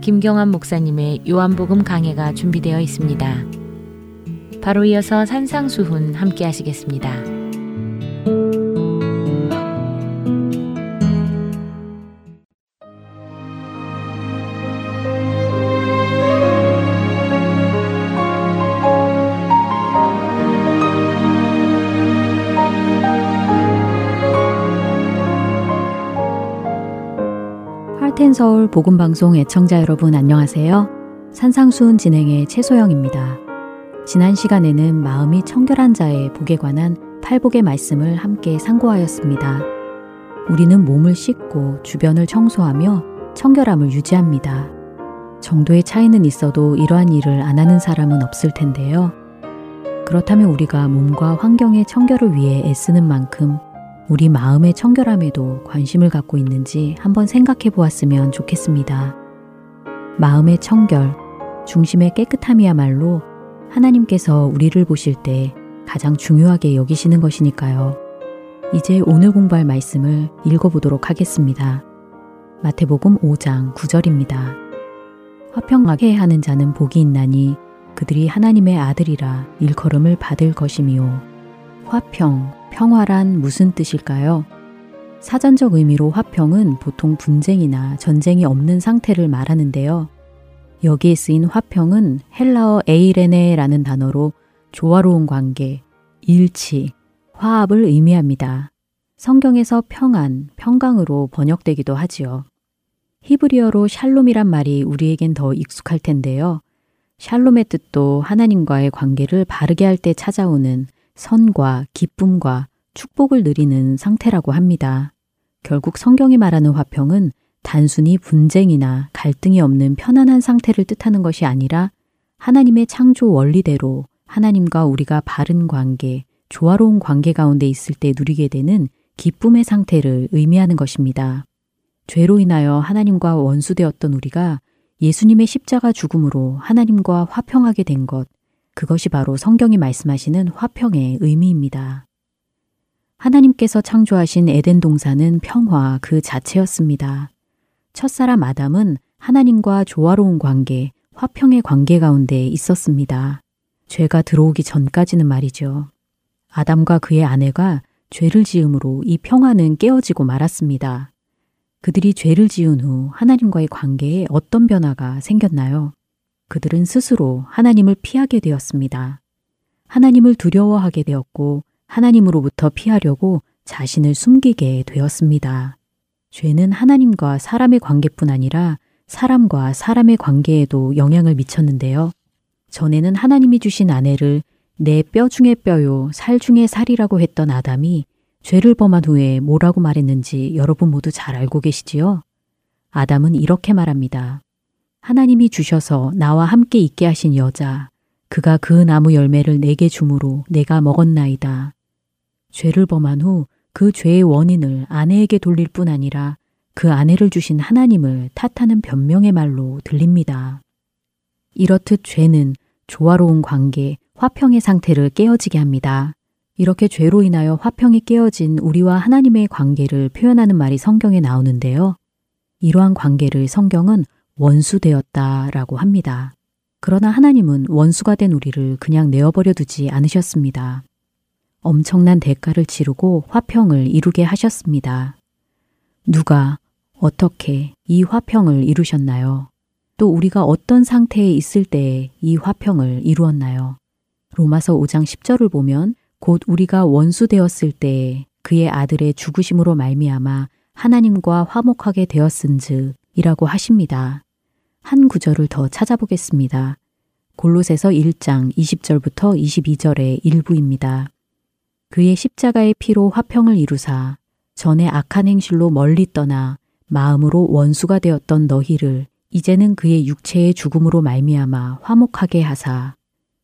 김경환 목사님의 요한복음 강해가 준비되어 있습니다. 바로 이어서 산상수훈 함께 하시겠습니다. 서울 복음방송 애청자 여러분 안녕하세요. 산상수훈 진행의 최소영입니다. 지난 시간에는 마음이 청결한 자의 복에 관한 팔복의 말씀을 함께 상고하였습니다. 우리는 몸을 씻고 주변을 청소하며 청결함을 유지합니다. 정도의 차이는 있어도 이러한 일을 안 하는 사람은 없을 텐데요. 그렇다면 우리가 몸과 환경의 청결을 위해 애쓰는 만큼 우리 마음의 청결함에도 관심을 갖고 있는지 한번 생각해 보았으면 좋겠습니다. 마음의 청결, 중심의 깨끗함이야말로 하나님께서 우리를 보실 때 가장 중요하게 여기시는 것이니까요. 이제 오늘 공부할 말씀을 읽어보도록 하겠습니다. 마태복음 5장 9절입니다. 화평하게 하는 자는 복이 있나니 그들이 하나님의 아들이라 일컬음을 받을 것이미요. 화평, 평화란 무슨 뜻일까요? 사전적 의미로 화평은 보통 분쟁이나 전쟁이 없는 상태를 말하는데요. 여기에 쓰인 화평은 헬라어 에이레네라는 단어로 조화로운 관계, 일치, 화합을 의미합니다. 성경에서 평안, 평강으로 번역되기도 하지요. 히브리어로 샬롬이란 말이 우리에겐 더 익숙할 텐데요. 샬롬의 뜻도 하나님과의 관계를 바르게 할 때 찾아오는 선과 기쁨과 축복을 누리는 상태라고 합니다. 결국 성경이 말하는 화평은 단순히 분쟁이나 갈등이 없는 편안한 상태를 뜻하는 것이 아니라 하나님의 창조 원리대로 하나님과 우리가 바른 관계, 조화로운 관계 가운데 있을 때 누리게 되는 기쁨의 상태를 의미하는 것입니다. 죄로 인하여 하나님과 원수되었던 우리가 예수님의 십자가 죽음으로 하나님과 화평하게 된 것, 그것이 바로 성경이 말씀하시는 화평의 의미입니다. 하나님께서 창조하신 에덴 동산은 평화 그 자체였습니다. 첫사람 아담은 하나님과 조화로운 관계, 화평의 관계 가운데 있었습니다. 죄가 들어오기 전까지는 말이죠. 아담과 그의 아내가 죄를 지음으로 이 평화는 깨어지고 말았습니다. 그들이 죄를 지은 후 하나님과의 관계에 어떤 변화가 생겼나요? 그들은 스스로 하나님을 피하게 되었습니다. 하나님을 두려워하게 되었고 하나님으로부터 피하려고 자신을 숨기게 되었습니다. 죄는 하나님과 사람의 관계뿐 아니라 사람과 사람의 관계에도 영향을 미쳤는데요. 전에는 하나님이 주신 아내를 내 뼈 중의 뼈요, 살 중의 살이라고 했던 아담이 죄를 범한 후에 뭐라고 말했는지 여러분 모두 잘 알고 계시지요? 아담은 이렇게 말합니다. 하나님이 주셔서 나와 함께 있게 하신 여자, 그가 그 나무 열매를 내게 주므로 내가 먹었나이다. 죄를 범한 후 그 죄의 원인을 아내에게 돌릴 뿐 아니라 그 아내를 주신 하나님을 탓하는 변명의 말로 들립니다. 이렇듯 죄는 조화로운 관계, 화평의 상태를 깨어지게 합니다. 이렇게 죄로 인하여 화평이 깨어진 우리와 하나님의 관계를 표현하는 말이 성경에 나오는데요. 이러한 관계를 성경은 원수되었다라고 합니다. 그러나 하나님은 원수가 된 우리를 그냥 내어버려 두지 않으셨습니다. 엄청난 대가를 치르고 화평을 이루게 하셨습니다. 누가 어떻게 이 화평을 이루셨나요? 또 우리가 어떤 상태에 있을 때이 화평을 이루었나요? 로마서 5장 10절을 보면 곧 우리가 원수 되었을 때 그의 아들의 죽으심으로 말미암아 하나님과 화목하게 되었은즉 이라고 하십니다. 한 구절을 더 찾아보겠습니다. 골로새서 1장 20절부터 22절의 일부입니다. 그의 십자가의 피로 화평을 이루사 전에 악한 행실로 멀리 떠나 마음으로 원수가 되었던 너희를 이제는 그의 육체의 죽음으로 말미암아 화목하게 하사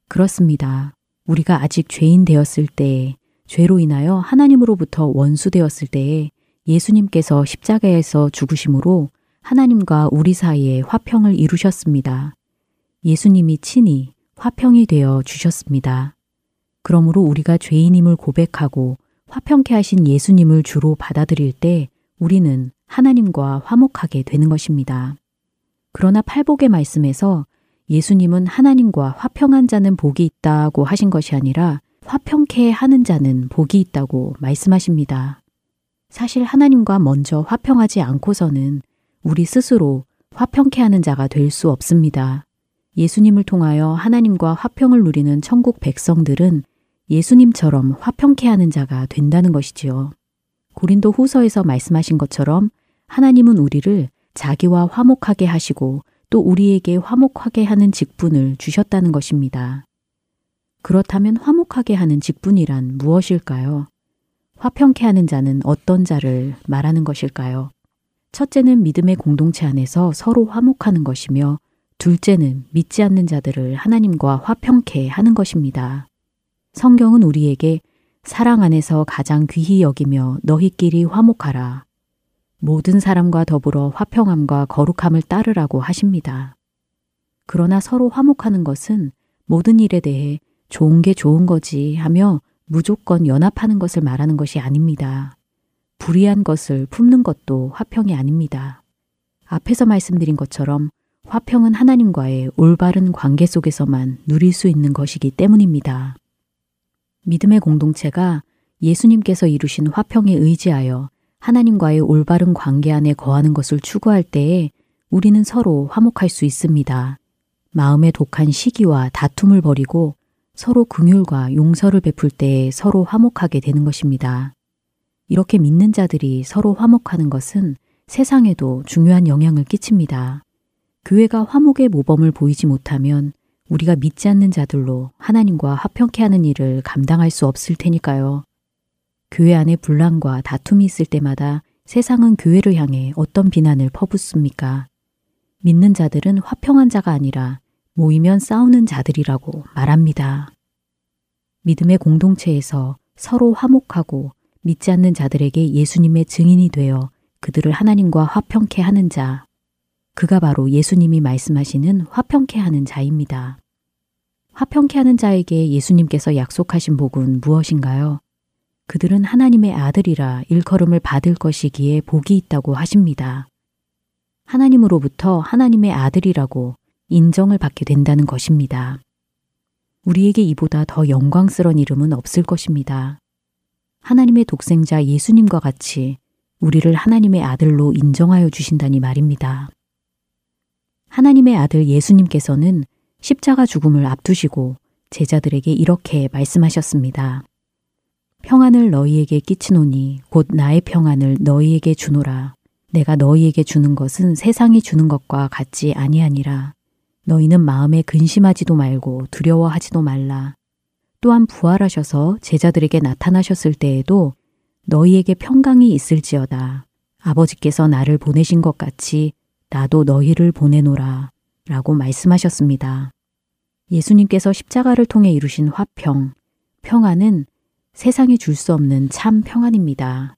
그렇습니다. 우리가 아직 죄인 되었을 때 죄로 인하여 하나님으로부터 원수 되었을 때에 예수님께서 십자가에서 죽으심으로 하나님과 우리 사이에 화평을 이루셨습니다. 예수님이 친히 화평이 되어 주셨습니다. 그러므로 우리가 죄인임을 고백하고 화평케 하신 예수님을 주로 받아들일 때 우리는 하나님과 화목하게 되는 것입니다. 그러나 팔복의 말씀에서 예수님은 하나님과 화평한 자는 복이 있다고 하신 것이 아니라 화평케 하는 자는 복이 있다고 말씀하십니다. 사실 하나님과 먼저 화평하지 않고서는 우리 스스로 화평케 하는 자가 될 수 없습니다. 예수님을 통하여 하나님과 화평을 누리는 천국 백성들은 예수님처럼 화평케 하는 자가 된다는 것이지요. 고린도 후서에서 말씀하신 것처럼 하나님은 우리를 자기와 화목하게 하시고 또 우리에게 화목하게 하는 직분을 주셨다는 것입니다. 그렇다면 화목하게 하는 직분이란 무엇일까요? 화평케 하는 자는 어떤 자를 말하는 것일까요? 첫째는 믿음의 공동체 안에서 서로 화목하는 것이며 둘째는 믿지 않는 자들을 하나님과 화평케 하는 것입니다. 성경은 우리에게 사랑 안에서 가장 귀히 여기며 너희끼리 화목하라. 모든 사람과 더불어 화평함과 거룩함을 따르라고 하십니다. 그러나 서로 화목하는 것은 모든 일에 대해 좋은 게 좋은 거지 하며 무조건 연합하는 것을 말하는 것이 아닙니다. 불의한 것을 품는 것도 화평이 아닙니다. 앞에서 말씀드린 것처럼 화평은 하나님과의 올바른 관계 속에서만 누릴 수 있는 것이기 때문입니다. 믿음의 공동체가 예수님께서 이루신 화평에 의지하여 하나님과의 올바른 관계 안에 거하는 것을 추구할 때에 우리는 서로 화목할 수 있습니다. 마음의 독한 시기와 다툼을 버리고 서로 긍휼과 용서를 베풀 때에 서로 화목하게 되는 것입니다. 이렇게 믿는 자들이 서로 화목하는 것은 세상에도 중요한 영향을 끼칩니다. 교회가 화목의 모범을 보이지 못하면 우리가 믿지 않는 자들로 하나님과 화평케 하는 일을 감당할 수 없을 테니까요. 교회 안에 분란과 다툼이 있을 때마다 세상은 교회를 향해 어떤 비난을 퍼붓습니까? 믿는 자들은 화평한 자가 아니라 모이면 싸우는 자들이라고 말합니다. 믿음의 공동체에서 서로 화목하고 믿지 않는 자들에게 예수님의 증인이 되어 그들을 하나님과 화평케 하는 자. 그가 바로 예수님이 말씀하시는 화평케 하는 자입니다. 화평케 하는 자에게 예수님께서 약속하신 복은 무엇인가요? 그들은 하나님의 아들이라 일컬음을 받을 것이기에 복이 있다고 하십니다. 하나님으로부터 하나님의 아들이라고 인정을 받게 된다는 것입니다. 우리에게 이보다 더 영광스러운 이름은 없을 것입니다. 하나님의 독생자 예수님과 같이 우리를 하나님의 아들로 인정하여 주신다니 말입니다. 하나님의 아들 예수님께서는 십자가 죽음을 앞두시고 제자들에게 이렇게 말씀하셨습니다. 평안을 너희에게 끼치노니 곧 나의 평안을 너희에게 주노라. 내가 너희에게 주는 것은 세상이 주는 것과 같지 아니하니라. 너희는 마음에 근심하지도 말고 두려워하지도 말라. 또한 부활하셔서 제자들에게 나타나셨을 때에도 너희에게 평강이 있을지어다. 아버지께서 나를 보내신 것 같이 나도 너희를 보내노라. 라고 말씀하셨습니다. 예수님께서 십자가를 통해 이루신 화평, 평안은 세상이 줄 수 없는 참 평안입니다.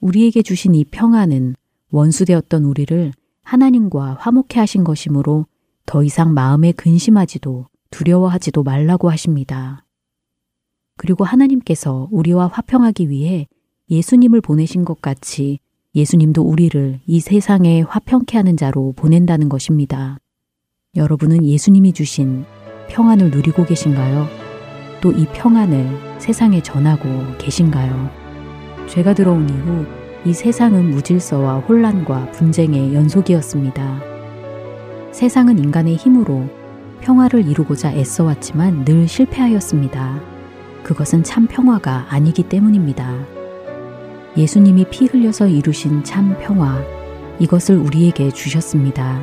우리에게 주신 이 평안은 원수되었던 우리를 하나님과 화목해 하신 것이므로 더 이상 마음에 근심하지도 두려워하지도 말라고 하십니다. 그리고 하나님께서 우리와 화평하기 위해 예수님을 보내신 것 같이 예수님도 우리를 이 세상에 화평케 하는 자로 보낸다는 것입니다. 여러분은 예수님이 주신 평안을 누리고 계신가요? 또 이 평안을 세상에 전하고 계신가요? 죄가 들어온 이후 이 세상은 무질서와 혼란과 분쟁의 연속이었습니다. 세상은 인간의 힘으로 평화를 이루고자 애써왔지만 늘 실패하였습니다. 그것은 참 평화가 아니기 때문입니다. 예수님이 피 흘려서 이루신 참 평화, 이것을 우리에게 주셨습니다.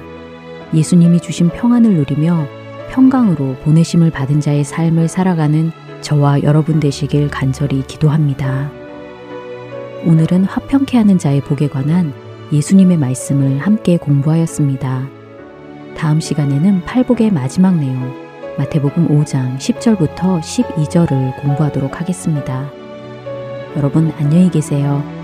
예수님이 주신 평안을 누리며 평강으로 보내심을 받은 자의 삶을 살아가는 저와 여러분 되시길 간절히 기도합니다. 오늘은 화평케 하는 자의 복에 관한 예수님의 말씀을 함께 공부하였습니다. 다음 시간에는 팔복의 마지막 내용, 마태복음 5장 10절부터 12절을 공부하도록 하겠습니다. 여러분 안녕히 계세요.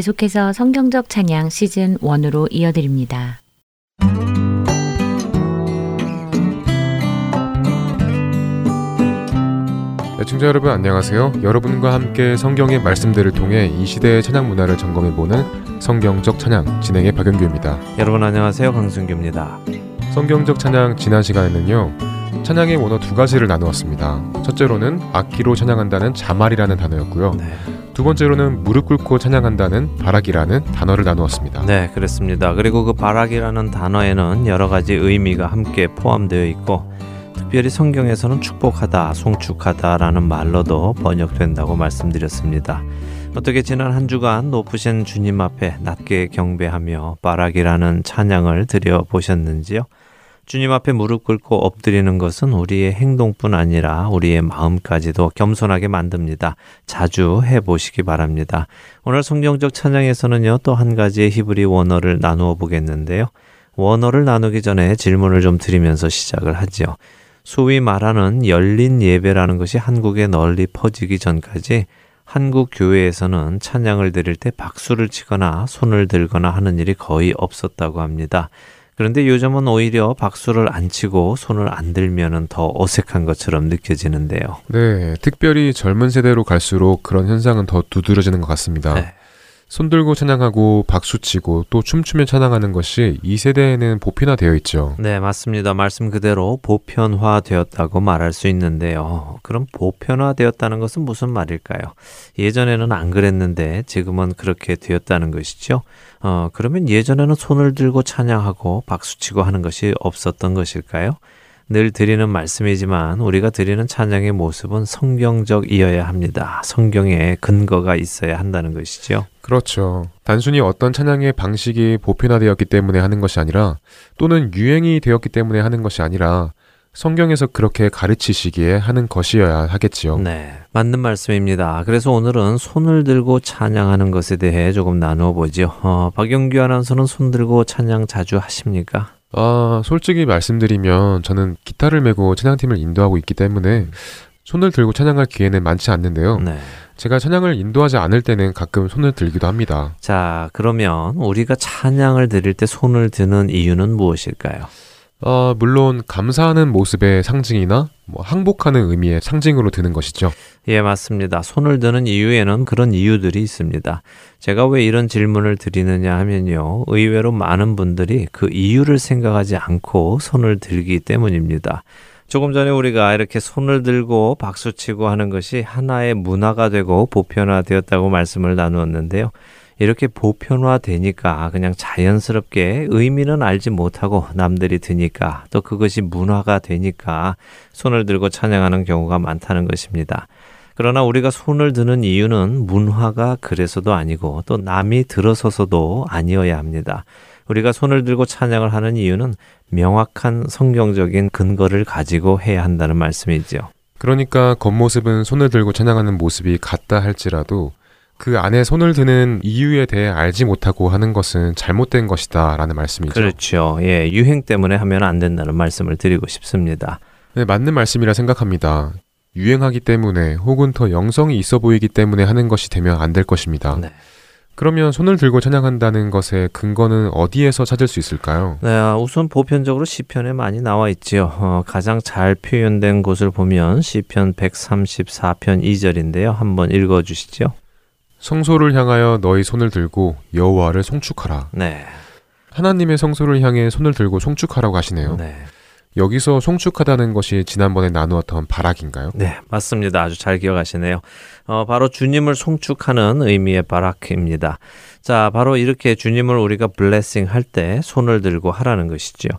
계속해서 성경적 찬양 시즌 1으로 이어드립니다. 애청자 여러분 안녕하세요. 여러분과 함께 성경의 말씀들을 통해 이 시대의 찬양 문화를 점검해 보는 성경적 찬양 진행의 박연규입니다. 여러분 안녕하세요. 강승규입니다. 성경적 찬양 지난 시간에는요. 찬양의 원어 두 가지를 나누었습니다. 첫째로는 악기로 찬양한다는 자말이라는 단어였고요. 네. 두 번째로는 무릎 꿇고 찬양한다는 바락이라는 단어를 나누었습니다. 네, 그렇습니다. 그리고 그 바락이라는 단어에는 여러 가지 의미가 함께 포함되어 있고 특별히 성경에서는 축복하다, 송축하다라는 말로도 번역된다고 말씀드렸습니다. 어떻게 지난 한 주간 높으신 주님 앞에 낮게 경배하며 바락이라는 찬양을 드려 보셨는지요? 주님 앞에 무릎 꿇고 엎드리는 것은 우리의 행동뿐 아니라 우리의 마음까지도 겸손하게 만듭니다. 자주 해 보시기 바랍니다. 오늘 성경적 찬양에서는요, 또 한 가지의 히브리 원어를 나누어 보겠는데요. 원어를 나누기 전에 질문을 좀 드리면서 시작을 하지요. 소위 말하는 열린 예배라는 것이 한국에 널리 퍼지기 전까지 한국 교회에서는 찬양을 드릴 때 박수를 치거나 손을 들거나 하는 일이 거의 없었다고 합니다. 그런데 요즘은 오히려 박수를 안 치고 손을 안 들면은 더 어색한 것처럼 느껴지는데요. 네, 특별히 젊은 세대로 갈수록 그런 현상은 더 두드러지는 것 같습니다. 네. 손들고 찬양하고 박수치고 또 춤추며 찬양하는 것이 이 세대에는 보편화되어 있죠. 네, 맞습니다. 말씀 그대로 보편화되었다고 말할 수 있는데요. 그럼 보편화되었다는 것은 무슨 말일까요? 예전에는 안 그랬는데 지금은 그렇게 되었다는 것이죠. 어, 그러면 예전에는 손을 들고 찬양하고 박수치고 하는 것이 없었던 것일까요? 늘 드리는 말씀이지만 우리가 드리는 찬양의 모습은 성경적이어야 합니다. 성경에 근거가 있어야 한다는 것이죠. 그렇죠. 단순히 어떤 찬양의 방식이 보편화되었기 때문에 하는 것이 아니라 또는 유행이 되었기 때문에 하는 것이 아니라 성경에서 그렇게 가르치시기에 하는 것이어야 하겠지요. 네, 맞는 말씀입니다. 그래서 오늘은 손을 들고 찬양하는 것에 대해 조금 나누어 보죠. 어, 박영규 아나운서는 손 들고 찬양 자주 하십니까? 아, 솔직히 말씀드리면 저는 기타를 메고 찬양팀을 인도하고 있기 때문에 손을 들고 찬양할 기회는 많지 않는데요. 네. 제가 찬양을 인도하지 않을 때는 가끔 손을 들기도 합니다. 자, 그러면 우리가 찬양을 드릴 때 손을 드는 이유는 무엇일까요? 어, 물론 감사하는 모습의 상징이나 뭐 항복하는 의미의 상징으로 드는 것이죠. 예, 맞습니다. 손을 드는 이유에는 그런 이유들이 있습니다. 제가 왜 이런 질문을 드리느냐 하면요. 의외로 많은 분들이 그 이유를 생각하지 않고 손을 들기 때문입니다. 조금 전에 우리가 이렇게 손을 들고 박수치고 하는 것이 하나의 문화가 되고 보편화되었다고 말씀을 나누었는데요. 이렇게 보편화되니까 그냥 자연스럽게 의미는 알지 못하고 남들이 드니까 또 그것이 문화가 되니까 손을 들고 찬양하는 경우가 많다는 것입니다. 그러나 우리가 손을 드는 이유는 문화가 그래서도 아니고 또 남이 들어서서도 아니어야 합니다. 우리가 손을 들고 찬양을 하는 이유는 명확한 성경적인 근거를 가지고 해야 한다는 말씀이죠. 그러니까 겉모습은 손을 들고 찬양하는 모습이 같다 할지라도 그 안에 손을 드는 이유에 대해 알지 못하고 하는 것은 잘못된 것이다 라는 말씀이죠. 그렇죠. 예, 유행 때문에 하면 안 된다는 말씀을 드리고 싶습니다. 네, 맞는 말씀이라 생각합니다. 유행하기 때문에 혹은 더 영성이 있어 보이기 때문에 하는 것이 되면 안 될 것입니다. 네. 그러면 손을 들고 찬양한다는 것의 근거는 어디에서 찾을 수 있을까요? 네, 우선 보편적으로 시편에 많이 나와 있지요. 어, 가장 잘 표현된 곳을 보면 시편 134편 2절인데요. 한번 읽어 주시죠. 성소를 향하여 너희 손을 들고 여호와를 송축하라. 네. 하나님의 성소를 향해 손을 들고 송축하라고 하시네요. 네. 여기서 송축하다는 것이 지난번에 나누었던 바락인가요? 네, 맞습니다. 아주 잘 기억하시네요. 어, 바로 주님을 송축하는 의미의 바라크입니다. 자, 바로 이렇게 주님을 우리가 블레싱 할 때 손을 들고 하라는 것이죠.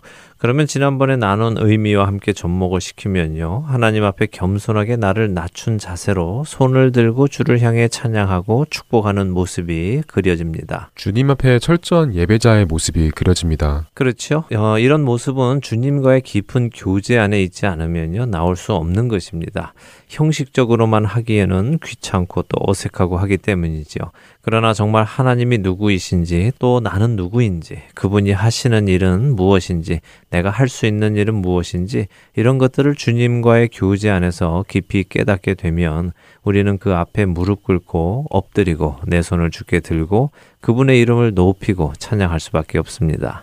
그러면 지난번에 나눈 의미와 함께 접목을 시키면요. 하나님 앞에 겸손하게 나를 낮춘 자세로 손을 들고 주를 향해 찬양하고 축복하는 모습이 그려집니다. 주님 앞에 철저한 예배자의 모습이 그려집니다. 그렇죠. 어, 이런 모습은 주님과의 깊은 교제 안에 있지 않으면요. 나올 수 없는 것입니다. 형식적으로만 하기에는 귀찮고 또 어색하고 하기 때문이죠. 그러나 정말 하나님이 누구이신지 또 나는 누구인지 그분이 하시는 일은 무엇인지 내가 할 수 있는 일은 무엇인지 이런 것들을 주님과의 교제 안에서 깊이 깨닫게 되면 우리는 그 앞에 무릎 꿇고 엎드리고 내 손을 주께 들고 그분의 이름을 높이고 찬양할 수밖에 없습니다.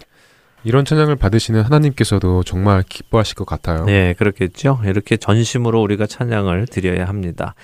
이런 찬양을 받으시는 하나님께서도 정말 기뻐하실 것 같아요. 네, 그렇겠죠. 이렇게 전심으로 우리가 찬양을 드려야 합니다.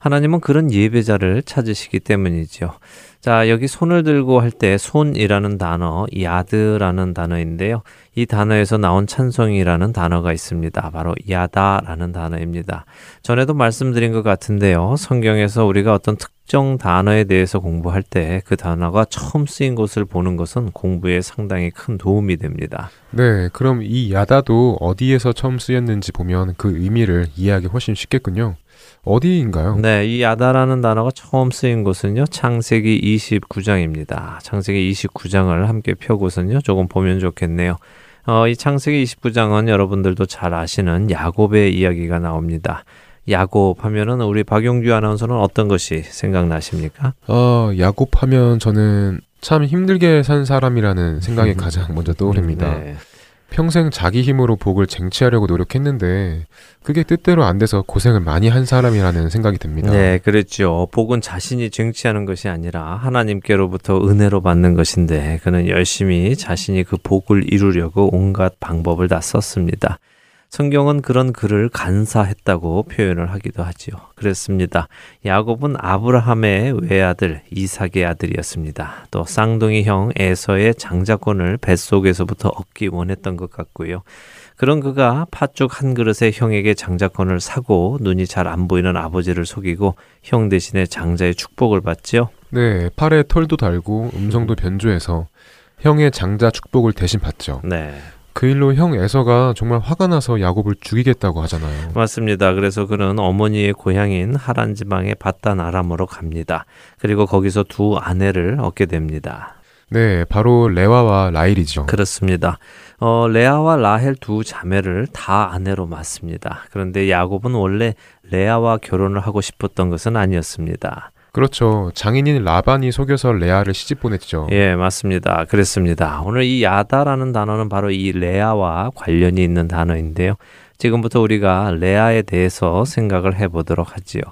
하나님은 그런 예배자를 찾으시기 때문이죠. 자, 여기 손을 들고 할 때 손이라는 단어, 야드라는 단어인데요. 이 단어에서 나온 찬송이라는 단어가 있습니다. 바로 야다라는 단어입니다. 전에도 말씀드린 것 같은데요. 성경에서 우리가 어떤 특정 단어에 대해서 공부할 때 그 단어가 처음 쓰인 것을 보는 것은 공부에 상당히 큰 도움이 됩니다. 네, 그럼 이 야다도 어디에서 처음 쓰였는지 보면 그 의미를 이해하기 훨씬 쉽겠군요. 어디인가요? 네, 이 야다라는 단어가 처음 쓰인 곳은요, 창세기 29장입니다. 창세기 29장을 함께 펴고선요, 조금 보면 좋겠네요. 어, 이 창세기 29장은 여러분들도 잘 아시는 야곱의 이야기가 나옵니다. 야곱 하면은 우리 박용규 아나운서는 어떤 것이 생각나십니까? 어, 야곱 하면 저는 참 힘들게 산 사람이라는 생각이 가장 먼저 떠오릅니다. 네. 평생 자기 힘으로 복을 쟁취하려고 노력했는데 그게 뜻대로 안 돼서 고생을 많이 한 사람이라는 생각이 듭니다. 네, 그렇죠. 복은 자신이 쟁취하는 것이 아니라 하나님께로부터 은혜로 받는 것인데 그는 열심히 자신이 그 복을 이루려고 온갖 방법을 다 썼습니다. 성경은 그런 그를 간사했다고 표현을 하기도 하지요. 그랬습니다. 야곱은 아브라함의 외아들 이삭의 아들이었습니다. 또 쌍둥이 형 에서의 장자권을 뱃속에서부터 얻기 원했던 것 같고요. 그런 그가 팥죽 한 그릇에 형에게 장자권을 사고 눈이 잘 안 보이는 아버지를 속이고 형 대신에 장자의 축복을 받지요. 네, 팔에 털도 달고 음성도 변조해서 형의 장자 축복을 대신 받죠. 네. 그 일로 형 에서가 정말 화가 나서 야곱을 죽이겠다고 하잖아요. 맞습니다. 그래서 그는 어머니의 고향인 하란 지방의 바단 아람으로 갑니다. 그리고 거기서 두 아내를 얻게 됩니다. 네, 바로 레와와 라헬이죠. 그렇습니다. 어, 레아와 라헬 두 자매를 다 아내로 맞습니다. 그런데 야곱은 원래 레아와 결혼을 하고 싶었던 것은 아니었습니다. 그렇죠. 장인인 라반이 속여서 레아를 시집 보냈죠. 예, 맞습니다. 그랬습니다. 오늘 이 야다라는 단어는 바로 이 레아와 관련이 있는 단어인데요. 지금부터 우리가 레아에 대해서 생각을 해보도록 하지요.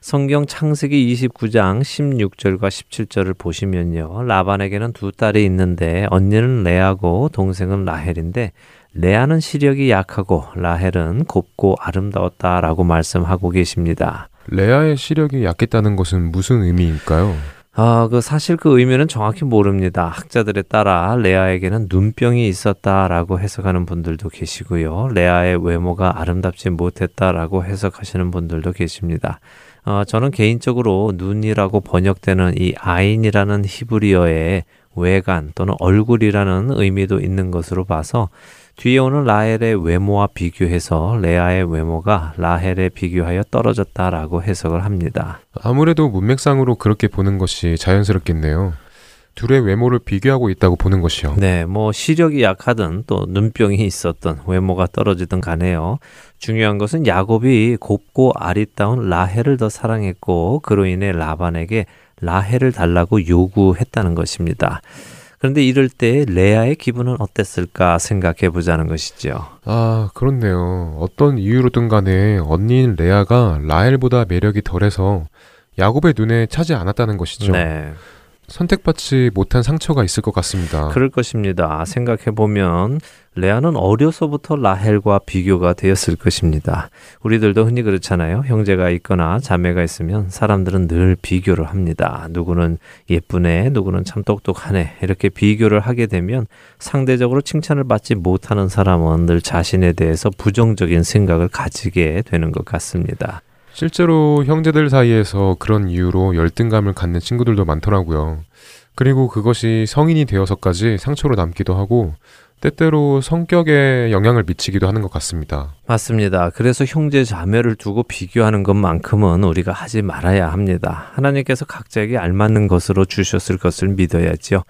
성경 창세기 29장 16절과 17절을 보시면요. 라반에게는 두 딸이 있는데 언니는 레아고 동생은 라헬인데 레아는 시력이 약하고 라헬은 곱고 아름다웠다라고 말씀하고 계십니다. 레아의 시력이 약했다는 것은 무슨 의미일까요? 아, 그 사실 그 의미는 정확히 모릅니다. 학자들에 따라 레아에게는 눈병이 있었다라고 해석하는 분들도 계시고요. 레아의 외모가 아름답지 못했다라고 해석하시는 분들도 계십니다. 어, 저는 개인적으로 눈이라고 번역되는 이 아인이라는 히브리어의 외관 또는 얼굴이라는 의미도 있는 것으로 봐서 뒤에 오는 라헬의 외모와 비교해서 레아의 외모가 라헬에 비교하여 떨어졌다라고 해석을 합니다. 아무래도 문맥상으로 그렇게 보는 것이 자연스럽겠네요. 둘의 외모를 비교하고 있다고 보는 것이요. 네, 뭐 시력이 약하든 또 눈병이 있었든 외모가 떨어지든 간에요. 중요한 것은 야곱이 곱고 아리따운 라헬을 더 사랑했고 그로 인해 라반에게 라헬을 달라고 요구했다는 것입니다. 그런데 이럴 때 레아의 기분은 어땠을까 생각해 보자는 것이죠. 아, 그렇네요. 어떤 이유로든 간에 언니인 레아가 라헬보다 매력이 덜해서 야곱의 눈에 차지 않았다는 것이죠. 네. 선택받지 못한 상처가 있을 것 같습니다. 그럴 것입니다. 생각해 보면 레아는 어려서부터 라헬과 비교가 되었을 것입니다. 우리들도 흔히 그렇잖아요. 형제가 있거나 자매가 있으면 사람들은 늘 비교를 합니다. 누구는 예쁘네, 누구는 참 똑똑하네. 이렇게 비교를 하게 되면 상대적으로 칭찬을 받지 못하는 사람은 늘 자신에 대해서 부정적인 생각을 가지게 되는 것 같습니다. 실제로 형제들 사이에서 그런 이유로 열등감을 갖는 친구들도 많더라고요. 그리고 그것이 성인이 되어서까지 상처로 남기도 하고 때때로 성격에 영향을 미치기도 하는 것 같습니다. 맞습니다. 그래서 형제 자매를 두고 비교하는 것만큼은 우리가 하지 말아야 합니다. 하나님께서 각자에게 알맞는 것으로 주셨을 것을 믿어야지요.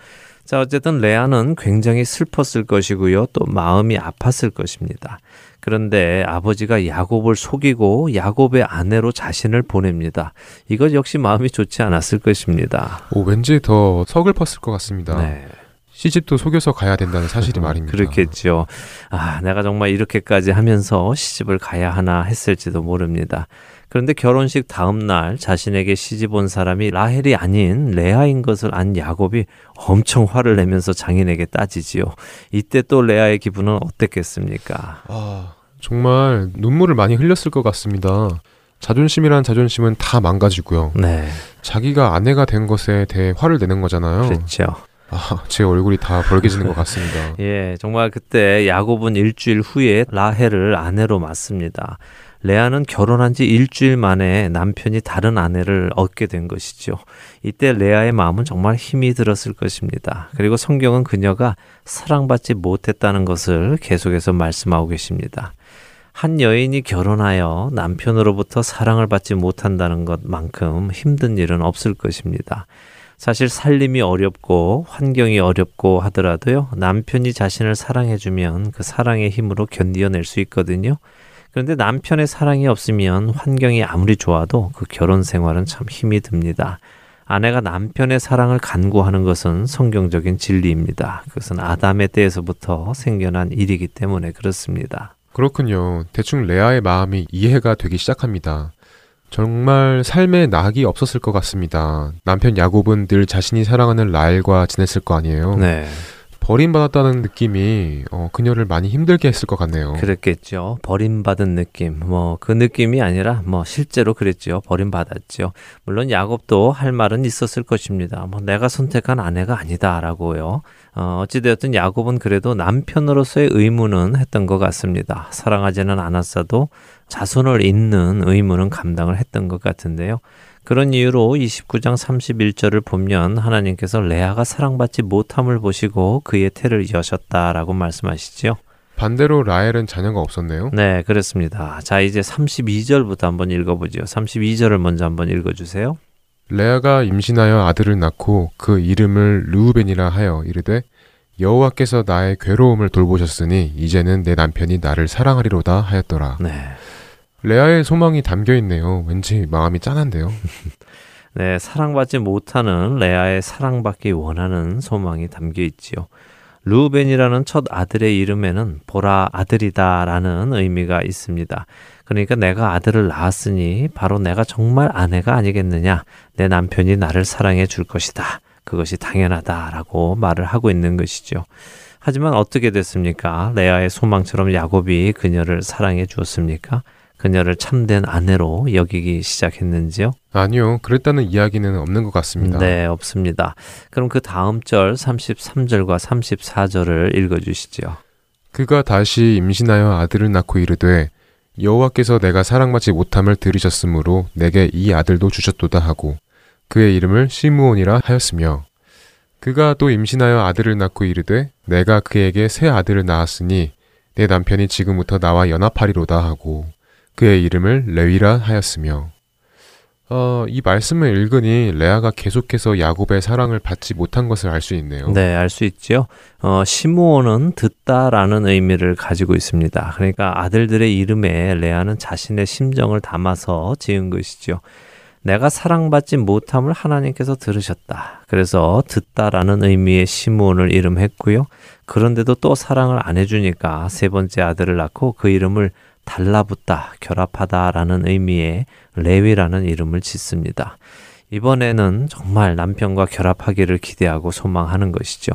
자, 어쨌든 레아는 굉장히 슬펐을 것이고요. 또 마음이 아팠을 것입니다. 그런데 아버지가 야곱을 속이고 야곱의 아내로 자신을 보냅니다. 이것 역시 마음이 좋지 않았을 것입니다. 오, 왠지 더 서글펐을 것 같습니다. 네. 시집도 속여서 가야 된다는 사실이 말입니다. 그렇겠죠. 아, 내가 정말 이렇게까지 하면서 시집을 가야 하나 했을지도 모릅니다. 그런데 결혼식 다음 날 자신에게 시집 온 사람이 라헬이 아닌 레아인 것을 안 야곱이 엄청 화를 내면서 장인에게 따지지요. 이때 또 레아의 기분은 어땠겠습니까? 아, 정말 눈물을 많이 흘렸을 것 같습니다. 자존심이란 자존심은 다 망가지고요. 네. 자기가 아내가 된 것에 대해 화를 내는 거잖아요. 그렇죠. 아, 제 얼굴이 다 벌개지는 것 같습니다. 예, 정말 그때 야곱은 일주일 후에 라헬을 아내로 맞습니다. 레아는 결혼한 지 일주일 만에 남편이 다른 아내를 얻게 된 것이죠. 이때 레아의 마음은 정말 힘이 들었을 것입니다. 그리고 성경은 그녀가 사랑받지 못했다는 것을 계속해서 말씀하고 계십니다. 한 여인이 결혼하여 남편으로부터 사랑을 받지 못한다는 것만큼 힘든 일은 없을 것입니다. 사실 살림이 어렵고 환경이 어렵고 하더라도요, 남편이 자신을 사랑해 주면 그 사랑의 힘으로 견디어낼 수 있거든요. 그런데 남편의 사랑이 없으면 환경이 아무리 좋아도 그 결혼 생활은 참 힘이 듭니다. 아내가 남편의 사랑을 간구하는 것은 성경적인 진리입니다. 그것은 아담의 때에서부터 생겨난 일이기 때문에 그렇습니다. 그렇군요. 대충 레아의 마음이 이해가 되기 시작합니다. 정말 삶에 낙이 없었을 것 같습니다. 남편 야곱은 늘 자신이 사랑하는 라엘과 지냈을 거 아니에요. 네. 버림받았다는 느낌이 어, 그녀를 많이 힘들게 했을 것 같네요. 그랬겠죠. 버림받은 느낌. 뭐 그 느낌이 아니라 뭐 실제로 그랬죠. 버림받았죠. 물론 야곱도 할 말은 있었을 것입니다. 뭐 내가 선택한 아내가 아니다라고요. 어, 어찌되었든 야곱은 그래도 남편으로서의 의무는 했던 것 같습니다. 사랑하지는 않았어도 자손을 잇는 의무는 감당을 했던 것 같은데요. 그런 이유로 29장 31절을 보면 하나님께서 레아가 사랑받지 못함을 보시고 그의 태를 여셨다라고 말씀하시죠. 반대로 라헬은 자녀가 없었네요. 네, 그렇습니다. 자, 이제 32절부터 한번 읽어보죠. 32절을 먼저 한번 읽어주세요. 레아가 임신하여 아들을 낳고 그 이름을 르우벤이라 하여 이르되 여호와께서 나의 괴로움을 돌보셨으니 이제는 내 남편이 나를 사랑하리로다 하였더라. 네. 레아의 소망이 담겨 있네요. 왠지 마음이 짠한데요. 네, 사랑받지 못하는 레아의 사랑받기 원하는 소망이 담겨 있지요. 루벤이라는 첫 아들의 이름에는 보라 아들이다라는 의미가 있습니다. 그러니까 내가 아들을 낳았으니 바로 내가 정말 아내가 아니겠느냐. 내 남편이 나를 사랑해 줄 것이다. 그것이 당연하다라고 말을 하고 있는 것이죠. 하지만 어떻게 됐습니까? 레아의 소망처럼 야곱이 그녀를 사랑해 주었습니까? 그녀를 참된 아내로 여기기 시작했는지요? 아니요. 그랬다는 이야기는 없는 것 같습니다. 네, 없습니다. 그럼 그 다음 절 33절과 34절을 읽어 주시죠. 그가 다시 임신하여 아들을 낳고 이르되 여호와께서 내가 사랑받지 못함을 들으셨으므로 내게 이 아들도 주셨도다 하고 그의 이름을 시므온이라 하였으며 그가 또 임신하여 아들을 낳고 이르되 내가 그에게 새 아들을 낳았으니 내 남편이 지금부터 나와 연합하리로다 하고 그의 이름을 레위라 하였으며 어, 이 말씀을 읽으니 레아가 계속해서 야곱의 사랑을 받지 못한 것을 알 수 있네요. 네, 알 수 있죠. 어, 시므온은 듣다라는 의미를 가지고 있습니다. 그러니까 아들들의 이름에 레아는 자신의 심정을 담아서 지은 것이죠. 내가 사랑받지 못함을 하나님께서 들으셨다. 그래서 듣다라는 의미의 시므온을 이름했고요. 그런데도 또 사랑을 안 해주니까 세 번째 아들을 낳고 그 이름을 달라붙다, 결합하다라는 의미의 레위라는 이름을 짓습니다. 이번에는 정말 남편과 결합하기를 기대하고 소망하는 것이죠.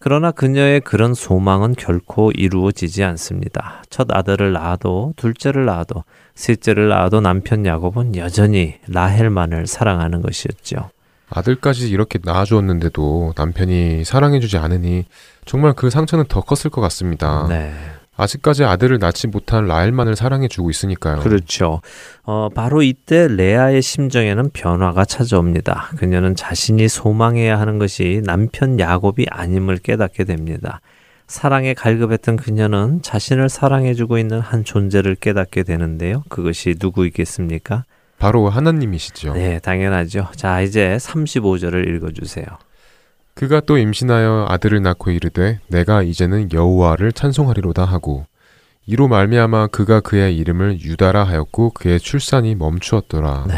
그러나 그녀의 그런 소망은 결코 이루어지지 않습니다. 첫 아들을 낳아도 둘째를 낳아도 셋째를 낳아도 남편 야곱은 여전히 라헬만을 사랑하는 것이었죠. 아들까지 이렇게 낳아주었는데도 남편이 사랑해주지 않으니 정말 그 상처는 더 컸을 것 같습니다. 네. 아직까지 아들을 낳지 못한 라헬만을 사랑해주고 있으니까요. 그렇죠. 어, 바로 이때 레아의 심정에는 변화가 찾아옵니다. 그녀는 자신이 소망해야 하는 것이 남편 야곱이 아님을 깨닫게 됩니다. 사랑에 갈급했던 그녀는 자신을 사랑해주고 있는 한 존재를 깨닫게 되는데요. 그것이 누구이겠습니까? 바로 하나님이시죠. 네, 당연하죠. 자, 이제 35절을 읽어주세요. 그가 또 임신하여 아들을 낳고 이르되 내가 이제는 여호와를 찬송하리로다 하고 이로 말미암아 그가 그의 이름을 유다라 하였고 그의 출산이 멈추었더라. 네.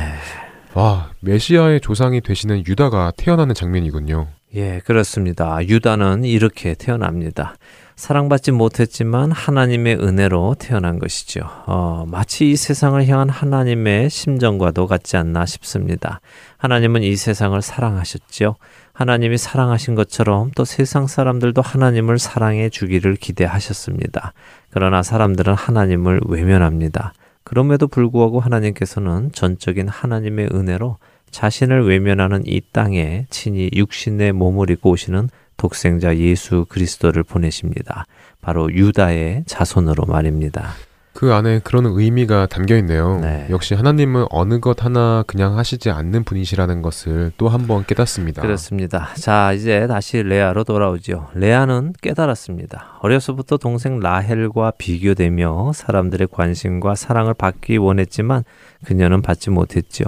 와 메시아의 조상이 되시는 유다가 태어나는 장면이군요. 예, 그렇습니다. 유다는 이렇게 태어납니다. 사랑받지 못했지만 하나님의 은혜로 태어난 것이죠. 어, 마치 이 세상을 향한 하나님의 심정과도 같지 않나 싶습니다. 하나님은 이 세상을 사랑하셨죠. 하나님이 사랑하신 것처럼 또 세상 사람들도 하나님을 사랑해 주기를 기대하셨습니다. 그러나 사람들은 하나님을 외면합니다. 그럼에도 불구하고 하나님께서는 전적인 하나님의 은혜로 자신을 외면하는 이 땅에 친히 육신의 몸을 입고 오시는 독생자 예수 그리스도를 보내십니다. 바로 유다의 자손으로 말입니다. 그 안에 그런 의미가 담겨 있네요. 네. 역시 하나님은 어느 것 하나 그냥 하시지 않는 분이시라는 것을 또 한 번 깨닫습니다. 그렇습니다. 자, 이제 다시 레아로 돌아오죠. 레아는 깨달았습니다. 어려서부터 동생 라헬과 비교되며 사람들의 관심과 사랑을 받기 원했지만 그녀는 받지 못했지요.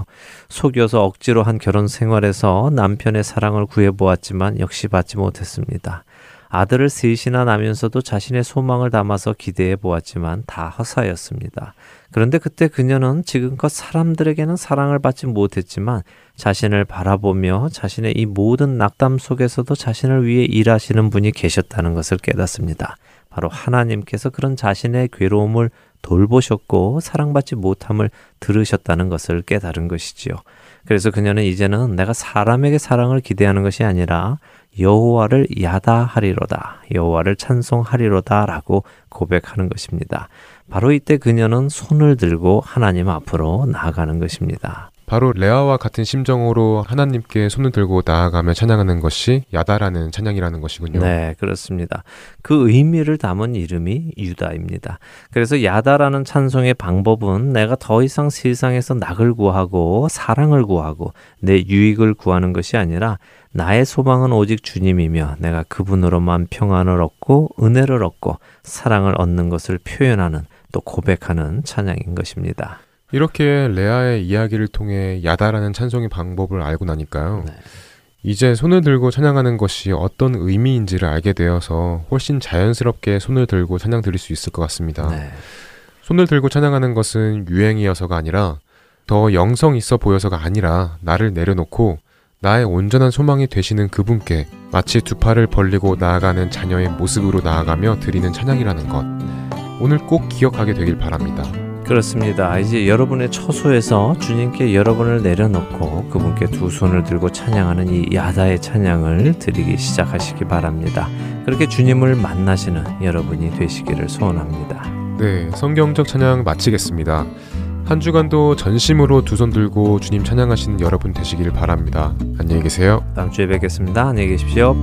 속여서 억지로 한 결혼 생활에서 남편의 사랑을 구해보았지만 역시 받지 못했습니다. 아들을 셋이나 나면서도 자신의 소망을 담아서 기대해 보았지만 다 허사였습니다. 그런데 그때 그녀는 지금껏 사람들에게는 사랑을 받지 못했지만 자신을 바라보며 자신의 이 모든 낙담 속에서도 자신을 위해 일하시는 분이 계셨다는 것을 깨닫습니다. 바로 하나님께서 그런 자신의 괴로움을 돌보셨고 사랑받지 못함을 들으셨다는 것을 깨달은 것이지요. 그래서 그녀는 이제는 내가 사람에게 사랑을 기대하는 것이 아니라 여호와를 야다하리로다. 여호와를 찬송하리로다라고 고백하는 것입니다. 바로 이때 그녀는 손을 들고 하나님 앞으로 나아가는 것입니다. 바로 레아와 같은 심정으로 하나님께 손을 들고 나아가며 찬양하는 것이 야다라는 찬양이라는 것이군요. 네, 그렇습니다. 그 의미를 담은 이름이 유다입니다. 그래서 야다라는 찬송의 방법은 내가 더 이상 세상에서 낙을 구하고 사랑을 구하고 내 유익을 구하는 것이 아니라 나의 소망은 오직 주님이며 내가 그분으로만 평안을 얻고 은혜를 얻고 사랑을 얻는 것을 표현하는 또 고백하는 찬양인 것입니다. 이렇게 레아의 이야기를 통해 야다라는 찬송의 방법을 알고 나니까요. 네. 이제 손을 들고 찬양하는 것이 어떤 의미인지를 알게 되어서 훨씬 자연스럽게 손을 들고 찬양 드릴 수 있을 것 같습니다. 네. 손을 들고 찬양하는 것은 유행이어서가 아니라 더 영성 있어 보여서가 아니라 나를 내려놓고 나의 온전한 소망이 되시는 그분께 마치 두 팔을 벌리고 나아가는 자녀의 모습으로 나아가며 드리는 찬양이라는 것. 오늘 꼭 기억하게 되길 바랍니다. 그렇습니다. 이제 여러분의 처소에서 주님께 여러분을 내려놓고 그분께 두 손을 들고 찬양하는 이 야다의 찬양을 드리기 시작하시기 바랍니다. 그렇게 주님을 만나시는 여러분이 되시기를 소원합니다. 네, 성경적 찬양 마치겠습니다. 한 주간도 전심으로 두 손 들고 주님 찬양하시는 여러분 되시길 바랍니다. 안녕히 계세요. 다음 주에 뵙겠습니다. 안녕히 계십시오.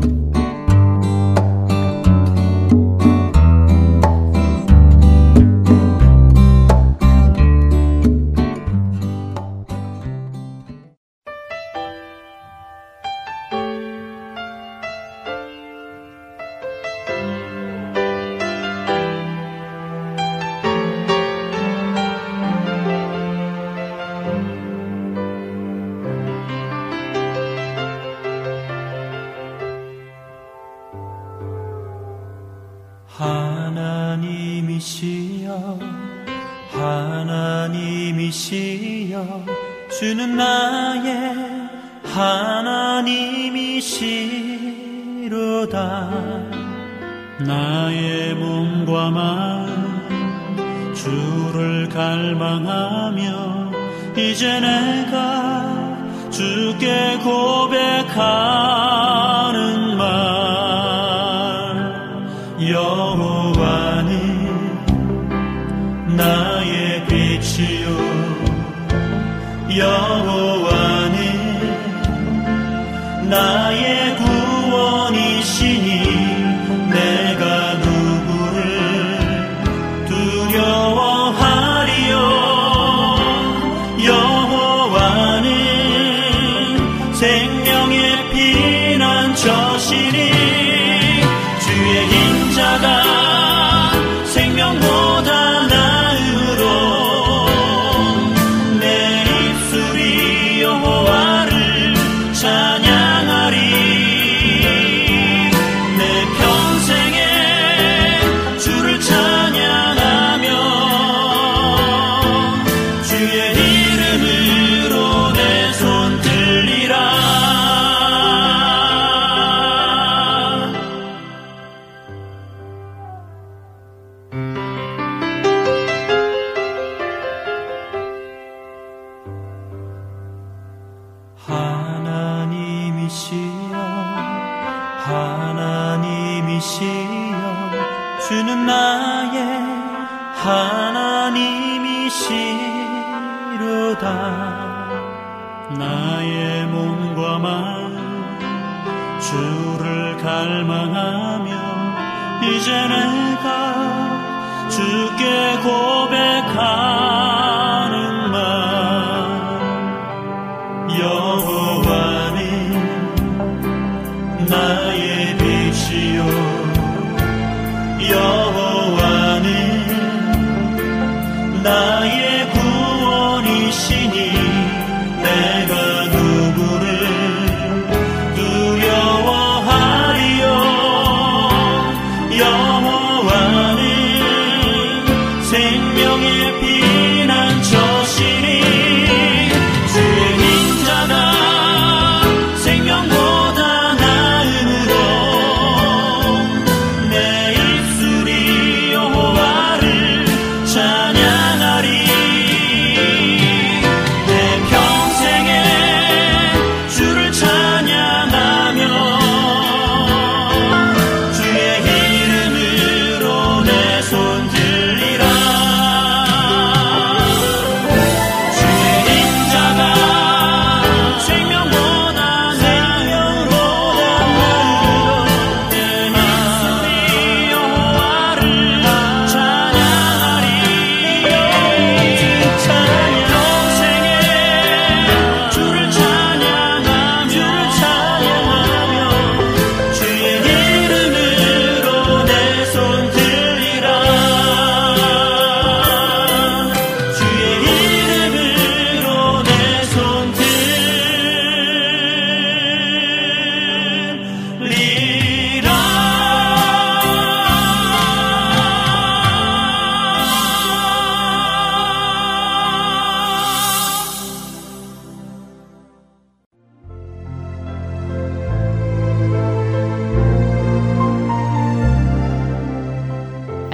주는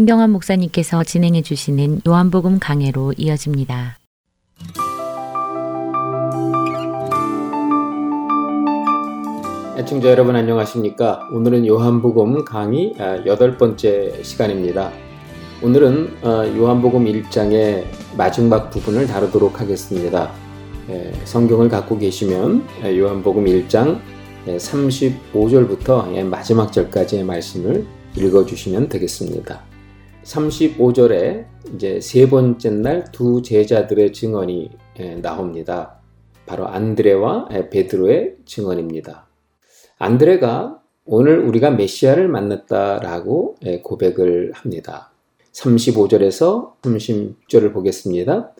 김경환 목사님께서 진행해 주시는 요한복음 강해로 이어집니다. 애청자 여러분 안녕하십니까? 오늘은 요한복음 강의 아, 여덟 번째 시간입니다. 오늘은 어, 요한복음 1장의 마지막 부분을 다루도록 하겠습니다. 예, 성경을 갖고 계시면 예, 요한복음 1장 35절부터 예, 마지막 절까지의 말씀을 읽어주시면 되겠습니다. 35절에 이제 세 번째 날 두 제자들의 증언이 나옵니다. 바로 안드레와 베드로의 증언입니다. 안드레가 오늘 우리가 메시아를 만났다라고 고백을 합니다. 35절에서 30절을 보겠습니다.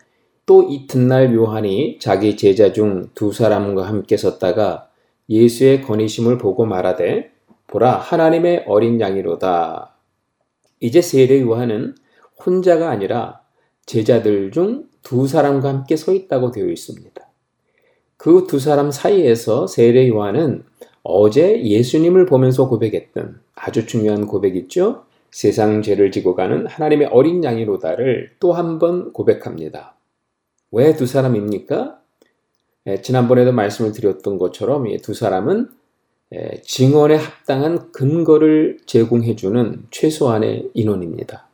또 이튿날 요한이 자기 제자 중 두 사람과 함께 섰다가 예수의 건의심을 보고 말하되 보라 하나님의 어린 양이로다 이제 세례 요한은 혼자가 아니라 제자들 중 두 사람과 함께 서 있다고 되어 있습니다. 그 두 사람 사이에서 세례 요한은 어제 예수님을 보면서 고백했던 아주 중요한 고백 있죠? 세상 죄를 지고 가는 하나님의 어린 양이로다를 또 한 번 고백합니다. 왜 두 사람입니까? 지난번에도 말씀을 드렸던 것처럼 이두 사람은 증언에 합당한 근거를 제공해주는 최소한의 인원입니다.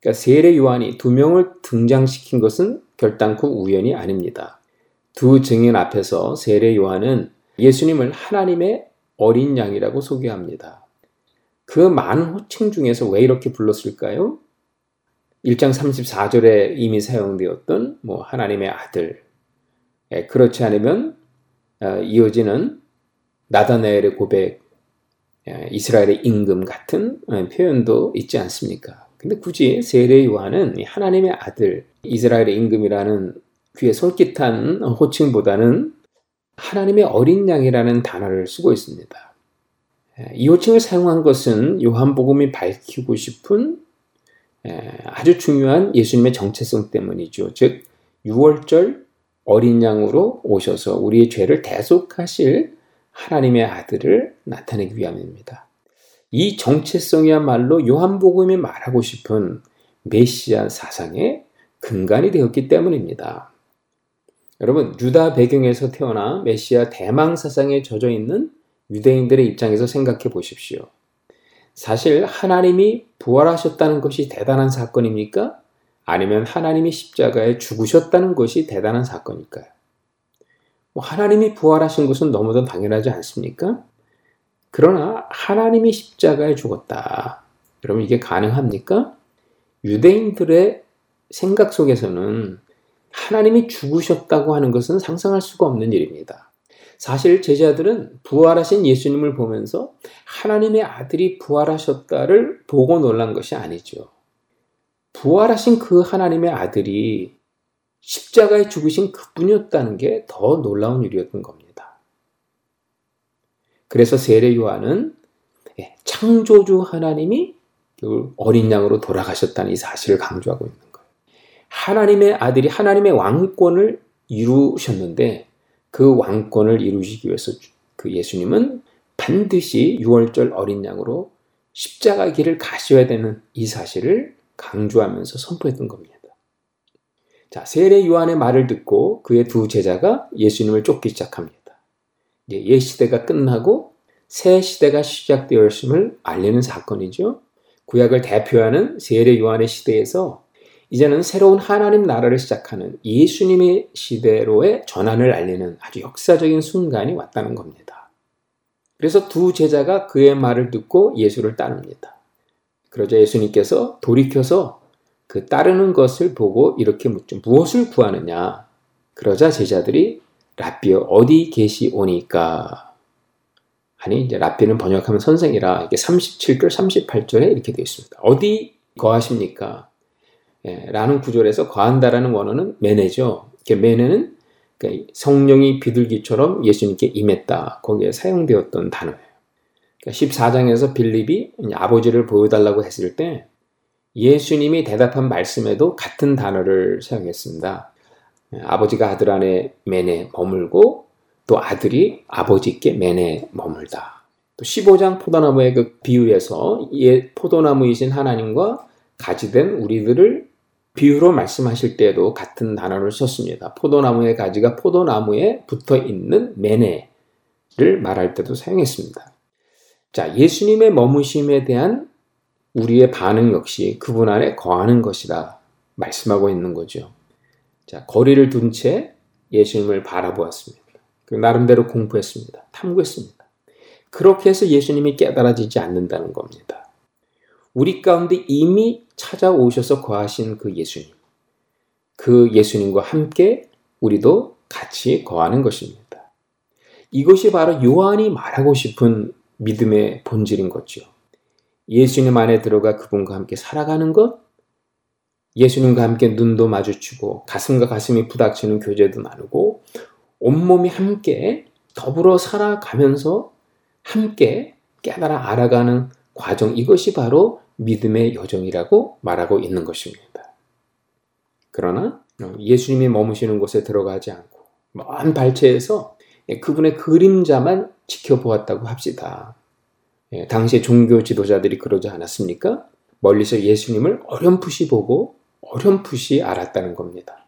그러니까 세례 요한이 두 명을 등장시킨 것은 결단코 우연이 아닙니다. 두 증인 앞에서 세례 요한은 예수님을 하나님의 어린 양이라고 소개합니다. 그 많은 호칭 중에서 왜 이렇게 불렀을까요? 1장 34절에 이미 사용되었던 뭐 하나님의 아들. 예, 그렇지 않으면 어, 이어지는 나다나엘의 고백, 예, 이스라엘의 임금 같은 어, 표현도 있지 않습니까? 근데 굳이 세례 요한은 하나님의 아들, 이스라엘의 임금이라는 귀에 솔깃한 호칭보다는 하나님의 어린 양이라는 단어를 쓰고 있습니다. 예, 이 호칭을 사용한 것은 요한복음이 밝히고 싶은 예, 아주 중요한 예수님의 정체성 때문이죠. 즉 6월절 어린 양으로 오셔서 우리의 죄를 대속하실 하나님의 아들을 나타내기 위함입니다. 이 정체성이야말로 요한복음이 말하고 싶은 메시아 사상의 근간이 되었기 때문입니다. 여러분, 유다 배경에서 태어나 메시아 대망 사상에 젖어 있는 유대인들의 입장에서 생각해 보십시오. 사실 하나님이 부활하셨다는 것이 대단한 사건입니까? 아니면 하나님이 십자가에 죽으셨다는 것이 대단한 사건일까요? 뭐 하나님이 부활하신 것은 너무도 당연하지 않습니까? 그러나 하나님이 십자가에 죽었다. 여러분 이게 가능합니까? 유대인들의 생각 속에서는 하나님이 죽으셨다고 하는 것은 상상할 수가 없는 일입니다. 사실 제자들은 부활하신 예수님을 보면서 하나님의 아들이 부활하셨다를 보고 놀란 것이 아니죠. 부활하신 그 하나님의 아들이 십자가에 죽으신 그분이었다는 게 더 놀라운 일이었던 겁니다. 그래서 세례 요한은 예, 창조주 하나님이 어린 양으로 돌아가셨다는 이 사실을 강조하고 있는 하나님의 아들이 하나님의 왕권을 이루셨는데 그 왕권을 이루시기 위해서 그 예수님은 반드시 6월절 어린 양으로 십자가 길을 가셔야 되는 이 사실을 강조하면서 선포했던 겁니다. 자, 세례 요한의 말을 듣고 그의 두 제자가 예수님을 쫓기 시작합니다. 옛 시대가 끝나고 새 시대가 시작되었음을 알리는 사건이죠. 구약을 대표하는 세례 요한의 시대에서 이제는 새로운 하나님 나라를 시작하는 예수님의 시대로의 전환을 알리는 아주 역사적인 순간이 왔다는 겁니다. 그래서 두 제자가 그의 말을 듣고 예수를 따릅니다. 그러자 예수님께서 돌이켜서 그 따르는 것을 보고 이렇게 묻죠. 무엇을 구하느냐? 그러자 제자들이 라비어 어디 계시오니까 아니 이제 라비는 번역하면 선생이라 이게 37절 38절에 이렇게 되어 있습니다. 어디 거하십니까? 예, 라는 구절에서 거한다라는 원어는 매네죠. 매네는 그러니까 성령이 비둘기처럼 예수님께 임했다. 거기에 사용되었던 단어예요. 그러니까 14장에서 빌립이 아버지를 보여달라고 했을 때 예수님이 대답한 말씀에도 같은 단어를 사용했습니다. 예, 아버지가 아들 안에 매네 머물고 또 아들이 아버지께 매네 머물다. 또 15장 포도나무의 그 비유에서 예, 포도나무이신 하나님과 가지된 우리들을 비유로 말씀하실 때에도 같은 단어를 썼습니다. 포도나무의 가지가 포도나무에 붙어 있는 매네를 말할 때도 사용했습니다. 자, 예수님의 머무심에 대한 우리의 반응 역시 그분 안에 거하는 것이다 말씀하고 있는 거죠. 자, 거리를 둔 채 예수님을 바라보았습니다. 나름대로 공부했습니다. 탐구했습니다. 그렇게 해서 예수님이 깨달아지지 않는다는 겁니다. 우리 가운데 이미 찾아오셔서 거하신 그 예수님. 그 예수님과 함께 우리도 같이 거하는 것입니다. 이것이 바로 요한이 말하고 싶은 믿음의 본질인 거죠. 예수님 안에 들어가 그분과 함께 살아가는 것, 예수님과 함께 눈도 마주치고 가슴과 가슴이 부닥치는 교제도 나누고 온몸이 함께 더불어 살아가면서 함께 깨달아 알아가는 과정 이것이 바로 믿음의 여정이라고 말하고 있는 것입니다. 그러나 예수님이 머무시는 곳에 들어가지 않고 먼 발치에서 그분의 그림자만 지켜보았다고 합시다. 예, 당시의 종교 지도자들이 그러지 않았습니까? 멀리서 예수님을 어렴풋이 보고 어렴풋이 알았다는 겁니다.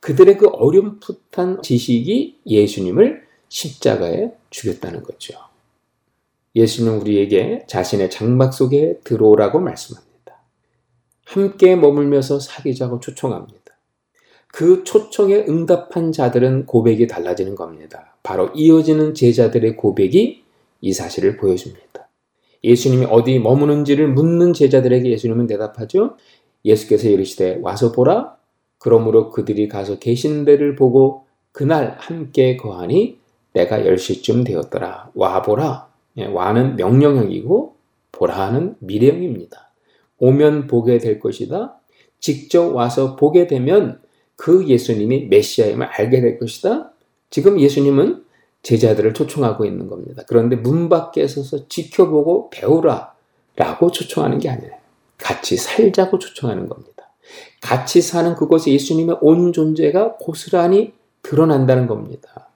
그들의 그 어렴풋한 지식이 예수님을 십자가에 죽였다는 거죠. 예수는 우리에게 자신의 장막 속에 들어오라고 말씀합니다. 함께 머물면서 사귀자고 초청합니다. 그 초청에 응답한 자들은 고백이 달라지는 겁니다. 바로 이어지는 제자들의 고백이 이 사실을 보여줍니다. 예수님이 어디 머무는지를 묻는 제자들에게 예수님은 대답하죠. 예수께서 이르시되 와서 보라. 그러므로 그들이 가서 계신 데를 보고 그날 함께 거하니 때가 10시쯤 되었더라. 와 보라. 예, 와는 명령형이고 보라는 미래형입니다. 오면 보게 될 것이다. 직접 와서 보게 되면 그 예수님이 메시아임을 알게 될 것이다. 지금 예수님은 제자들을 초청하고 있는 겁니다. 그런데 문 밖에 서서 지켜보고 배우라 라고 초청하는 게 아니에요. 같이 살자고 초청하는 겁니다. 같이 사는 그곳에 예수님의 온 존재가 고스란히 드러난다는 겁니다.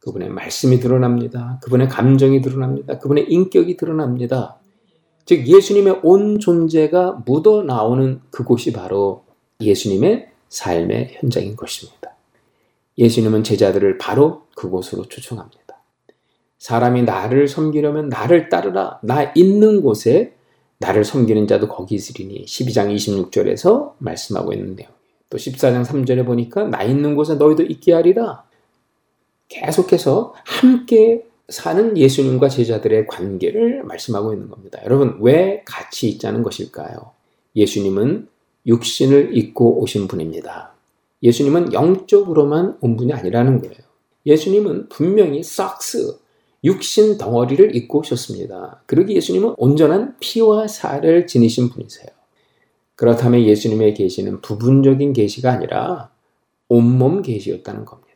그분의 말씀이 드러납니다. 그분의 감정이 드러납니다. 그분의 인격이 드러납니다. 즉, 예수님의 온 존재가 묻어 나오는 그곳이 바로 예수님의 삶의 현장인 것입니다. 예수님은 제자들을 바로 그곳으로 초청합니다. 사람이 나를 섬기려면 나를 따르라. 나 있는 곳에 나를 섬기는 자도 거기 있으리니 12장 26절에서 말씀하고 있는 내용. 또 14장 3절에 보니까 나 있는 곳에 너희도 있게 하리라. 계속해서 함께 사는 예수님과 제자들의 관계를 말씀하고 있는 겁니다. 여러분, 왜 같이 있자는 것일까요? 예수님은 육신을 입고 오신 분입니다. 예수님은 영적으로만 온 분이 아니라는 거예요. 예수님은 분명히 삭스, 육신 덩어리를 입고 오셨습니다. 그러기 예수님은 온전한 피와 살을 지니신 분이세요. 그렇다면 예수님의 계시는 부분적인 계시가 아니라 온몸 계시였다는 겁니다.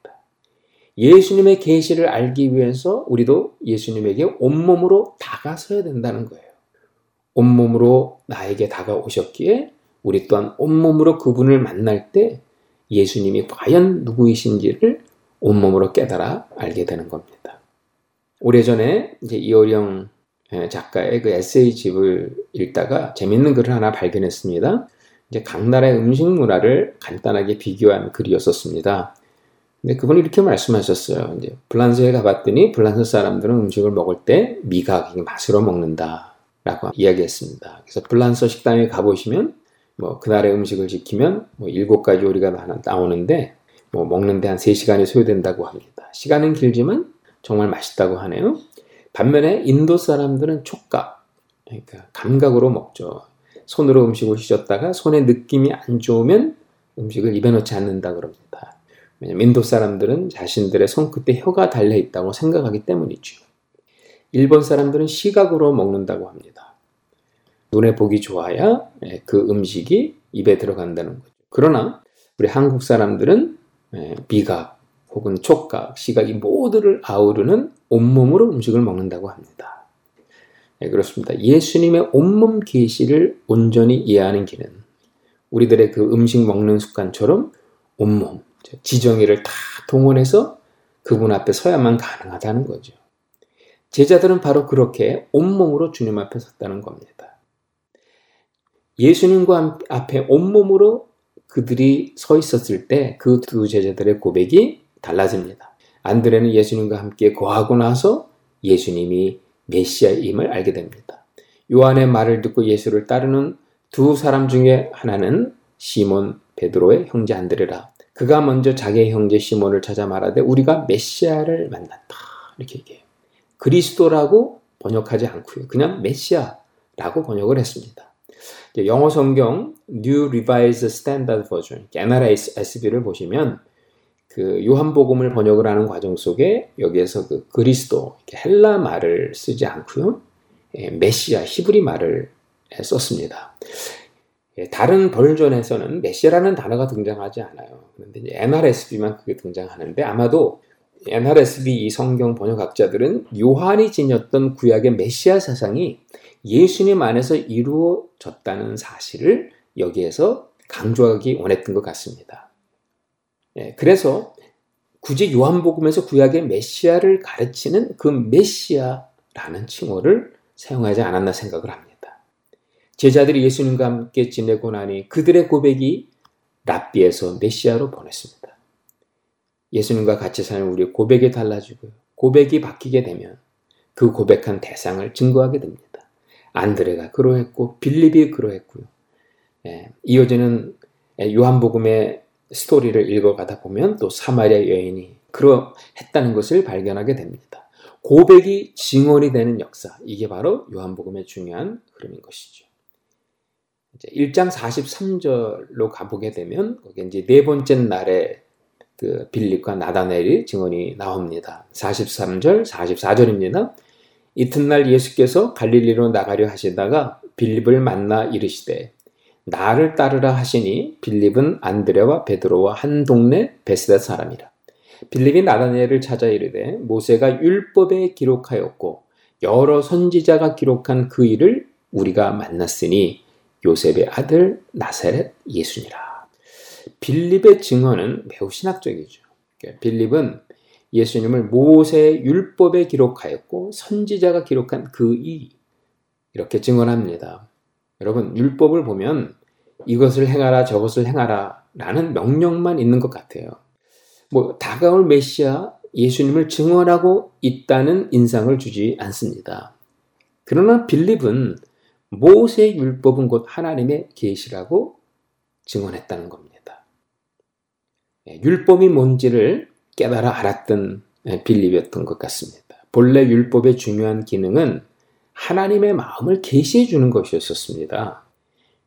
예수님의 계시를 알기 위해서 우리도 예수님에게 온몸으로 다가서야 된다는 거예요. 온몸으로 나에게 다가오셨기에 우리 또한 온몸으로 그분을 만날 때 예수님이 과연 누구이신지를 온몸으로 깨달아 알게 되는 겁니다. 오래전에 이제 이어령 작가의 그 에세이 집을 읽다가 재밌는 글을 하나 발견했습니다. 이제 각 나라의 음식 문화를 간단하게 비교한 글이었었습니다. 근데 그분이 이렇게 말씀하셨어요. 이제 블란스에 가봤더니 블란스 사람들은 음식을 먹을 때 미각, 맛으로 먹는다라고 이야기했습니다. 그래서 블란스 식당에 가보시면 뭐 그날의 음식을 지키면 뭐 일곱 가지 요리가 나오는데 뭐 먹는데 한 3시간이 소요된다고 합니다. 시간은 길지만 정말 맛있다고 하네요. 반면에 인도 사람들은 촉각, 그러니까 감각으로 먹죠. 손으로 음식을 휘젓다가 손의 느낌이 안 좋으면 음식을 입에 넣지 않는다 그럽니다. 왜냐면 인도 사람들은 자신들의 손 끝에 혀가 달려 있다고 생각하기 때문이죠. 일본 사람들은 시각으로 먹는다고 합니다. 눈에 보기 좋아야 예, 그 음식이 입에 들어간다는 거죠. 그러나 우리 한국 사람들은 예, 미각 혹은 촉각, 시각이 모두를 아우르는 온몸으로 음식을 먹는다고 합니다. 네, 그렇습니다. 예수님의 온몸 계시를 온전히 이해하는 길은 우리들의 그 음식 먹는 습관처럼 온몸, 지정의를 다 동원해서 그분 앞에 서야만 가능하다는 거죠. 제자들은 바로 그렇게 온몸으로 주님 앞에 섰다는 겁니다. 예수님과 앞에 온몸으로 그들이 서 있었을 때 그 두 제자들의 고백이 달라집니다. 안드레는 예수님과 함께 거하고 나서 예수님이 메시아임을 알게 됩니다. 요한의 말을 듣고 예수를 따르는 두 사람 중에 하나는 시몬 베드로의 형제 안드레라. 그가 먼저 자기의 형제 시몬을 찾아 말하되 우리가 메시아를 만났다. 이렇게 얘기해요. 그리스도라고 번역하지 않고요. 그냥 메시아라고 번역을 했습니다. 영어 성경 New Revised Standard Version, NRSV를 보시면 그 요한복음을 번역을 하는 과정 속에 여기에서 그 그리스도 헬라 말을 쓰지 않고요. 예, 메시아 히브리 말을 썼습니다. 예, 다른 버전에서는 메시아라는 단어가 등장하지 않아요. 그런데 이제 NRSV만 그게 등장하는데 아마도 NRSV 이 성경 번역학자들은 요한이 지녔던 구약의 메시아 사상이 예수님 안에서 이루어졌다는 사실을 여기에서 강조하기 원했던 것 같습니다. 예, 그래서 굳이 요한복음에서 구약의 메시아를 가르치는 그 메시아라는 칭호를 사용하지 않았나 생각을 합니다. 제자들이 예수님과 함께 지내고 나니 그들의 고백이 랍비에서 메시아로 보냈습니다. 예수님과 같이 사는 우리의 고백이 달라지고요. 고백이 바뀌게 되면 그 고백한 대상을 증거하게 됩니다. 안드레가 그러했고 빌립이 그러했고요. 예, 이어지는 요한복음의 스토리를 읽어가다 보면 또 사마리아 여인이 그러했다는 것을 발견하게 됩니다. 고백이 증언이 되는 역사. 이게 바로 요한복음의 중요한 흐름인 것이죠. 이제 1장 43절로 가보게 되면 거기 이제 네 번째 날에 그 빌립과 나다넬이 증언이 나옵니다. 43절, 44절입니다. 이튿날 예수께서 갈릴리로 나가려 하시다가 빌립을 만나 이르시되 나를 따르라 하시니 빌립은 안드레와 베드로와 한 동네 베스다 사람이라. 빌립이 나다니엘을 찾아 이르되 모세가 율법에 기록하였고 여러 선지자가 기록한 그 일을 우리가 만났으니 요셉의 아들 나사렛 예수니라. 빌립의 증언은 매우 신학적이죠. 그러니까 빌립은 예수님을 모세 율법에 기록하였고 선지자가 기록한 그 이 이렇게 증언합니다. 여러분 율법을 보면 이것을 행하라 저것을 행하라 라는 명령만 있는 것 같아요. 뭐 다가올 메시아 예수님을 증언하고 있다는 인상을 주지 않습니다. 그러나 빌립은 모세 율법은 곧 하나님의 계시라고 증언했다는 겁니다. 예, 율법이 뭔지를 깨달아 알았던 예, 빌립이었던 것 같습니다. 본래 율법의 중요한 기능은 하나님의 마음을 계시해 주는 것이었습니다.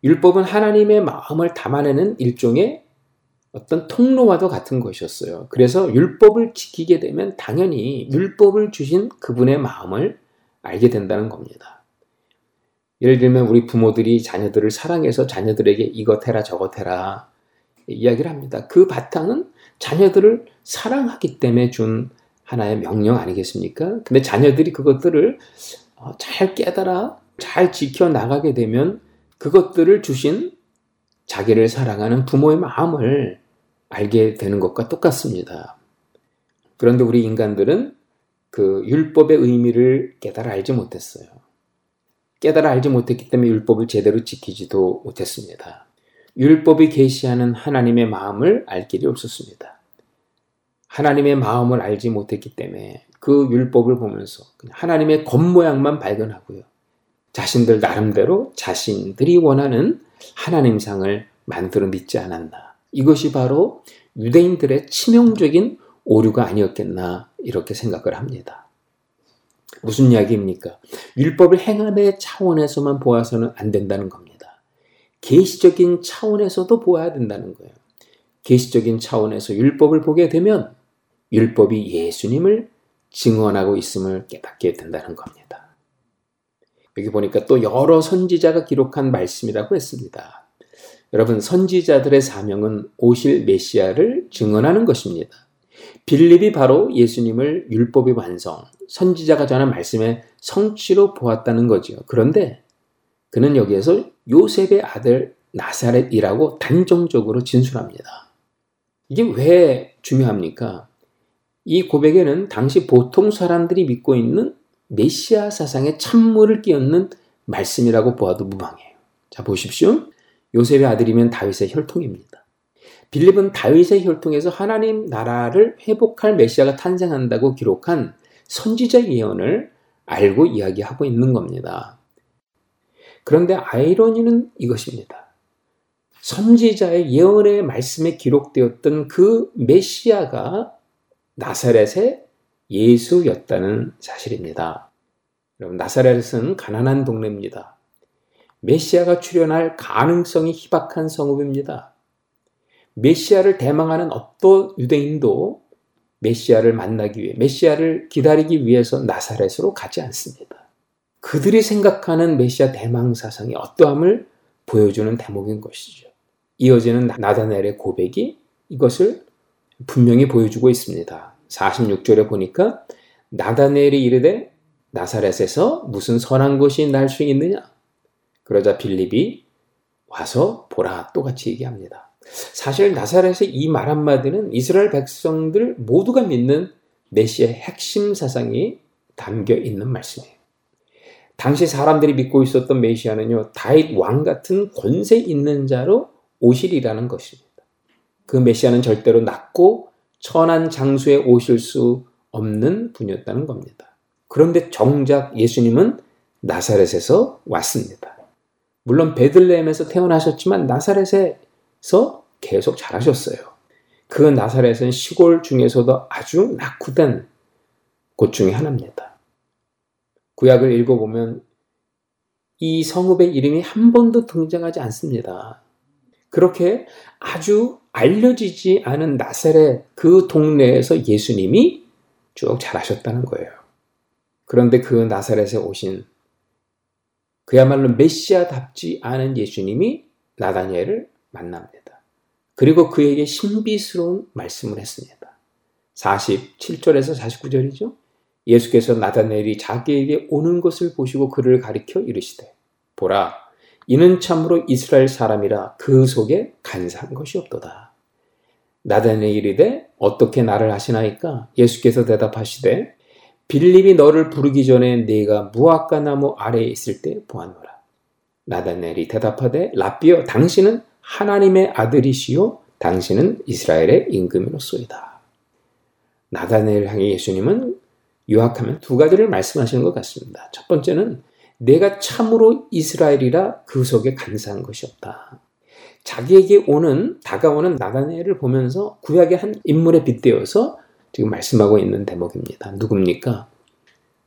율법은 하나님의 마음을 담아내는 일종의 어떤 통로와도 같은 것이었어요. 그래서 율법을 지키게 되면 당연히 율법을 주신 그분의 마음을 알게 된다는 겁니다. 예를 들면 우리 부모들이 자녀들을 사랑해서 자녀들에게 이것 해라 저것 해라 이야기를 합니다. 그 바탕은 자녀들을 사랑하기 때문에 준 하나의 명령 아니겠습니까? 근데 자녀들이 그것들을 어, 잘 깨달아 잘 지켜 나가게 되면 그것들을 주신 자기를 사랑하는 부모의 마음을 알게 되는 것과 똑같습니다. 그런데 우리 인간들은 그 율법의 의미를 깨달아 알지 못했어요. 깨달아 알지 못했기 때문에 율법을 제대로 지키지도 못했습니다. 율법이 계시하는 하나님의 마음을 알 길이 없었습니다. 하나님의 마음을 알지 못했기 때문에 그 율법을 보면서 하나님의 겉모양만 발견하고요. 자신들 나름대로 자신들이 원하는 하나님상을 만들어 믿지 않았나. 이것이 바로 유대인들의 치명적인 오류가 아니었겠나 이렇게 생각을 합니다. 무슨 이야기입니까? 율법을 행함의 차원에서만 보아서는 안 된다는 겁니다. 계시적인 차원에서도 보아야 된다는 거예요. 계시적인 차원에서 율법을 보게 되면 율법이 예수님을 증언하고 있음을 깨닫게 된다는 겁니다. 여기 보니까 또 여러 선지자가 기록한 말씀이라고 했습니다. 여러분, 선지자들의 사명은 오실 메시아를 증언하는 것입니다. 빌립이 바로 예수님을 율법의 완성, 선지자가 전한 말씀의 성취로 보았다는 거지요. 그런데 그는 여기에서 요셉의 아들 나사렛이라고 단정적으로 진술합니다. 이게 왜 중요합니까? 이 고백에는 당시 보통 사람들이 믿고 있는 메시아 사상의 찬물을 끼얹는 말씀이라고 보아도 무방해요. 자, 보십시오. 요셉의 아들이면 다윗의 혈통입니다. 빌립은 다윗의 혈통에서 하나님 나라를 회복할 메시아가 탄생한다고 기록한 선지자 예언을 알고 이야기하고 있는 겁니다. 그런데 아이러니는 이것입니다. 선지자의 예언의 말씀에 기록되었던 그 메시아가 나사렛의 예수였다는 사실입니다. 여러분, 나사렛은 가난한 동네입니다. 메시아가 출현할 가능성이 희박한 성읍입니다. 메시아를 대망하는 어떤 유대인도 메시아를 만나기 위해, 메시아를 기다리기 위해서 나사렛으로 가지 않습니다. 그들이 생각하는 메시아 대망 사상이 어떠함을 보여주는 대목인 것이죠. 이어지는 나다넬의 고백이 이것을 분명히 보여주고 있습니다. 46절에 보니까 나다넬이 이르되 나사렛에서 무슨 선한 것이 날 수 있느냐? 그러자 빌립이 와서 보라 똑같이 얘기합니다. 사실 나사렛의 이 말 한마디는 이스라엘 백성들 모두가 믿는 메시의 핵심 사상이 담겨 있는 말씀이에요. 당시 사람들이 믿고 있었던 메시아는요, 다윗 왕 같은 권세 있는 자로 오실이라는 것입니다. 그 메시아는 절대로 낮고 천한 장소에 오실 수 없는 분이었다는 겁니다. 그런데 정작 예수님은 나사렛에서 왔습니다. 물론 베들레헴에서 태어나셨지만 나사렛에서 계속 자라셨어요. 그 나사렛은 시골 중에서도 아주 낙후된 곳 중에 하나입니다. 구약을 읽어보면 이 성읍의 이름이 한 번도 등장하지 않습니다. 그렇게 아주 알려지지 않은 나사렛 그 동네에서 예수님이 쭉 자라셨다는 거예요. 그런데 그 나사렛에 오신 그야말로 메시아답지 않은 예수님이 나다니엘을 만납니다. 그리고 그에게 신비스러운 말씀을 했습니다. 47절에서 49절이죠. 예수께서 나다니엘이 자기에게 오는 것을 보시고 그를 가리켜 이르시되 보라 이는 참으로 이스라엘 사람이라 그 속에 간사한 것이 없도다. 나다니엘이 이르되 어떻게 나를 하시나이까? 예수께서 대답하시되 빌립이 너를 부르기 전에 네가 무화과 나무 아래에 있을 때 보았노라. 나다니엘이 대답하되 라비어 당신은 하나님의 아들이시요 당신은 이스라엘의 임금이로소이다. 나다니엘 향해 예수님은 요약하면 두 가지를 말씀하시는 것 같습니다. 첫 번째는 내가 참으로 이스라엘이라 그 속에 간사한 것이 없다. 자기에게 오는 다가오는 나다니엘을 보면서 구약의 한 인물에 빗대어서 지금 말씀하고 있는 대목입니다. 누굽니까?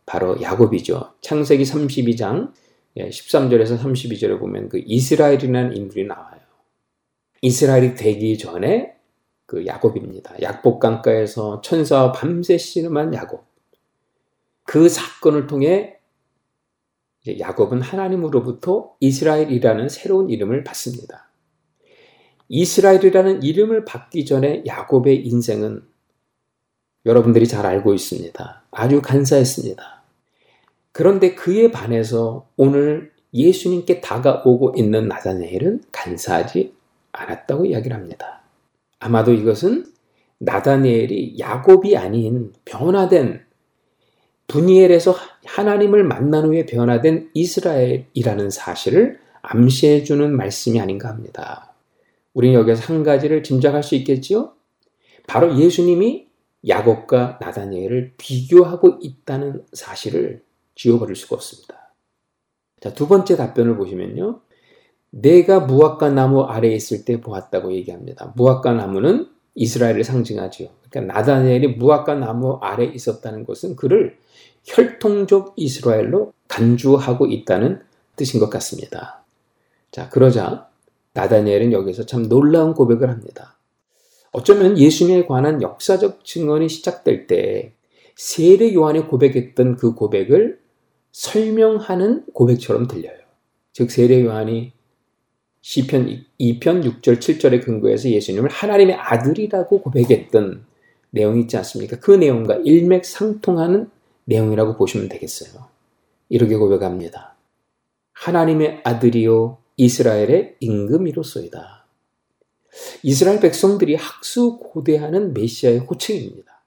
바로 야곱이죠. 창세기 32장 13절에서 예, 32절에 보면 그 이스라엘이라는 인물이 나와요. 이스라엘이 되기 전에 그 야곱입니다. 약복강가에서 천사와 밤새 씨름한 야곱. 그 사건을 통해 야곱은 하나님으로부터 이스라엘이라는 새로운 이름을 받습니다. 이스라엘이라는 이름을 받기 전에 야곱의 인생은 여러분들이 잘 알고 있습니다. 아주 간사했습니다. 그런데 그에 반해서 오늘 예수님께 다가오고 있는 나다네엘은 간사하지 않았다고 이야기를 합니다. 아마도 이것은 나다니엘이 야곱이 아닌 변화된 분이엘에서 하나님을 만난 후에 변화된 이스라엘이라는 사실을 암시해 주는 말씀이 아닌가 합니다. 우리는 여기서 한 가지를 짐작할 수 있겠지요? 바로 예수님이 야곱과 나다니엘을 비교하고 있다는 사실을 지워버릴 수가 없습니다. 자, 두 번째 답변을 보시면요. 내가 무화과 나무 아래에 있을 때 보았다고 얘기합니다. 무화과 나무는 이스라엘을 상징하지요. 그러니까 나다니엘이 무화과 나무 아래 에 있었다는 것은 그를 혈통적 이스라엘로 간주하고 있다는 뜻인 것 같습니다. 자, 그러자 나다니엘은 여기서 참 놀라운 고백을 합니다. 어쩌면 예수님에 관한 역사적 증언이 시작될 때 세례 요한이 고백했던 그 고백을 설명하는 고백처럼 들려요. 즉 세례 요한이 시편 2편 6절 7절의 근거에서 예수님을 하나님의 아들이라고 고백했던 내용이 있지 않습니까? 그 내용과 일맥상통하는 내용이라고 보시면 되겠어요. 이렇게 고백합니다. 하나님의 아들이요 이스라엘의 임금이로소이다. 이스라엘 백성들이 학수 고대하는 메시아의 호칭입니다.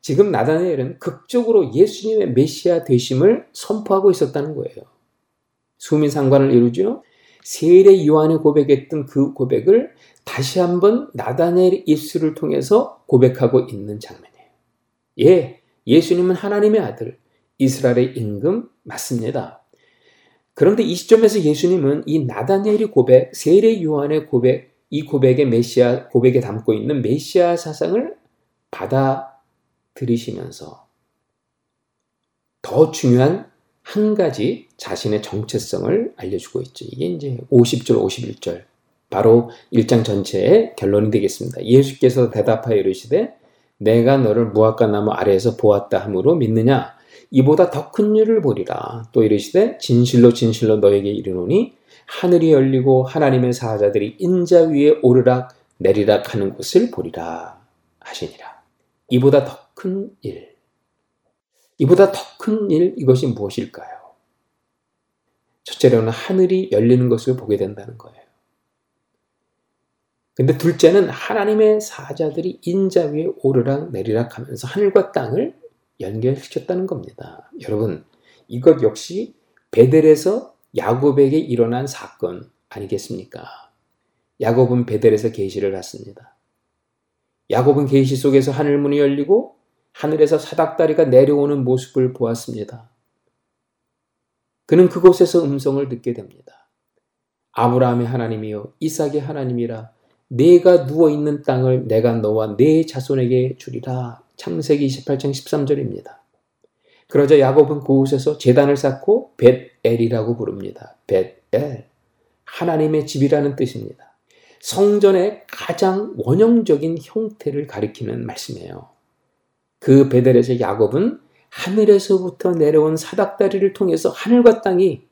지금 나다니엘은 극적으로 예수님의 메시아 되심을 선포하고 있었다는 거예요. 수민 상관을 이루죠. 세례 요한이 고백했던 그 고백을 다시 한번 나다니엘의 입술을 통해서 고백하고 있는 장면이에요. 예, 예수님은 하나님의 아들, 이스라엘의 임금 맞습니다. 그런데 이 시점에서 예수님은 이 나다니엘의 고백, 세례 요한의 고백, 이 고백의 메시아 고백에 담고 있는 메시아 사상을 받아들이시면서 더 중요한 한 가지 자신의 정체성을 알려주고 있죠. 이게 이제 50절, 51절. 바로 1장 전체의 결론이 되겠습니다. 예수께서 대답하여 이르시되 내가 너를 무화과 나무 아래에서 보았다 함으로 믿느냐? 이보다 더 큰 일을 보리라. 또 이르시되 진실로 진실로 너에게 이르노니 하늘이 열리고 하나님의 사자들이 인자 위에 오르락 내리락 하는 것을 보리라 하시니라. 이보다 더 큰 일. 이보다 더 큰 일 이것이 무엇일까요? 첫째로는 하늘이 열리는 것을 보게 된다는 거예요. 근데 둘째는 하나님의 사자들이 인자 위에 오르락 내리락 하면서 하늘과 땅을 연결시켰다는 겁니다. 여러분, 이것 역시 베델에서 야곱에게 일어난 사건 아니겠습니까? 야곱은 베델에서 계시를 갔습니다. 야곱은 계시 속에서 하늘 문이 열리고 하늘에서 사닥다리가 내려오는 모습을 보았습니다. 그는 그곳에서 음성을 듣게 됩니다. 아브라함의 하나님이요 이삭의 하나님이라 내가 누워 있는 땅을 내가 너와 내 자손에게 주리라. 창세기 28장 13절입니다. 그러자 야곱은 그곳에서 재단을 쌓고 벳엘이라고 부릅니다. 벳엘. 하나님의 집이라는 뜻입니다. 성전의 가장 원형적인 형태를 가리키는 말씀이에요. 그 베델에서 야곱은 하늘에서부터 내려온 사닥다리를 통해서 하늘과 땅이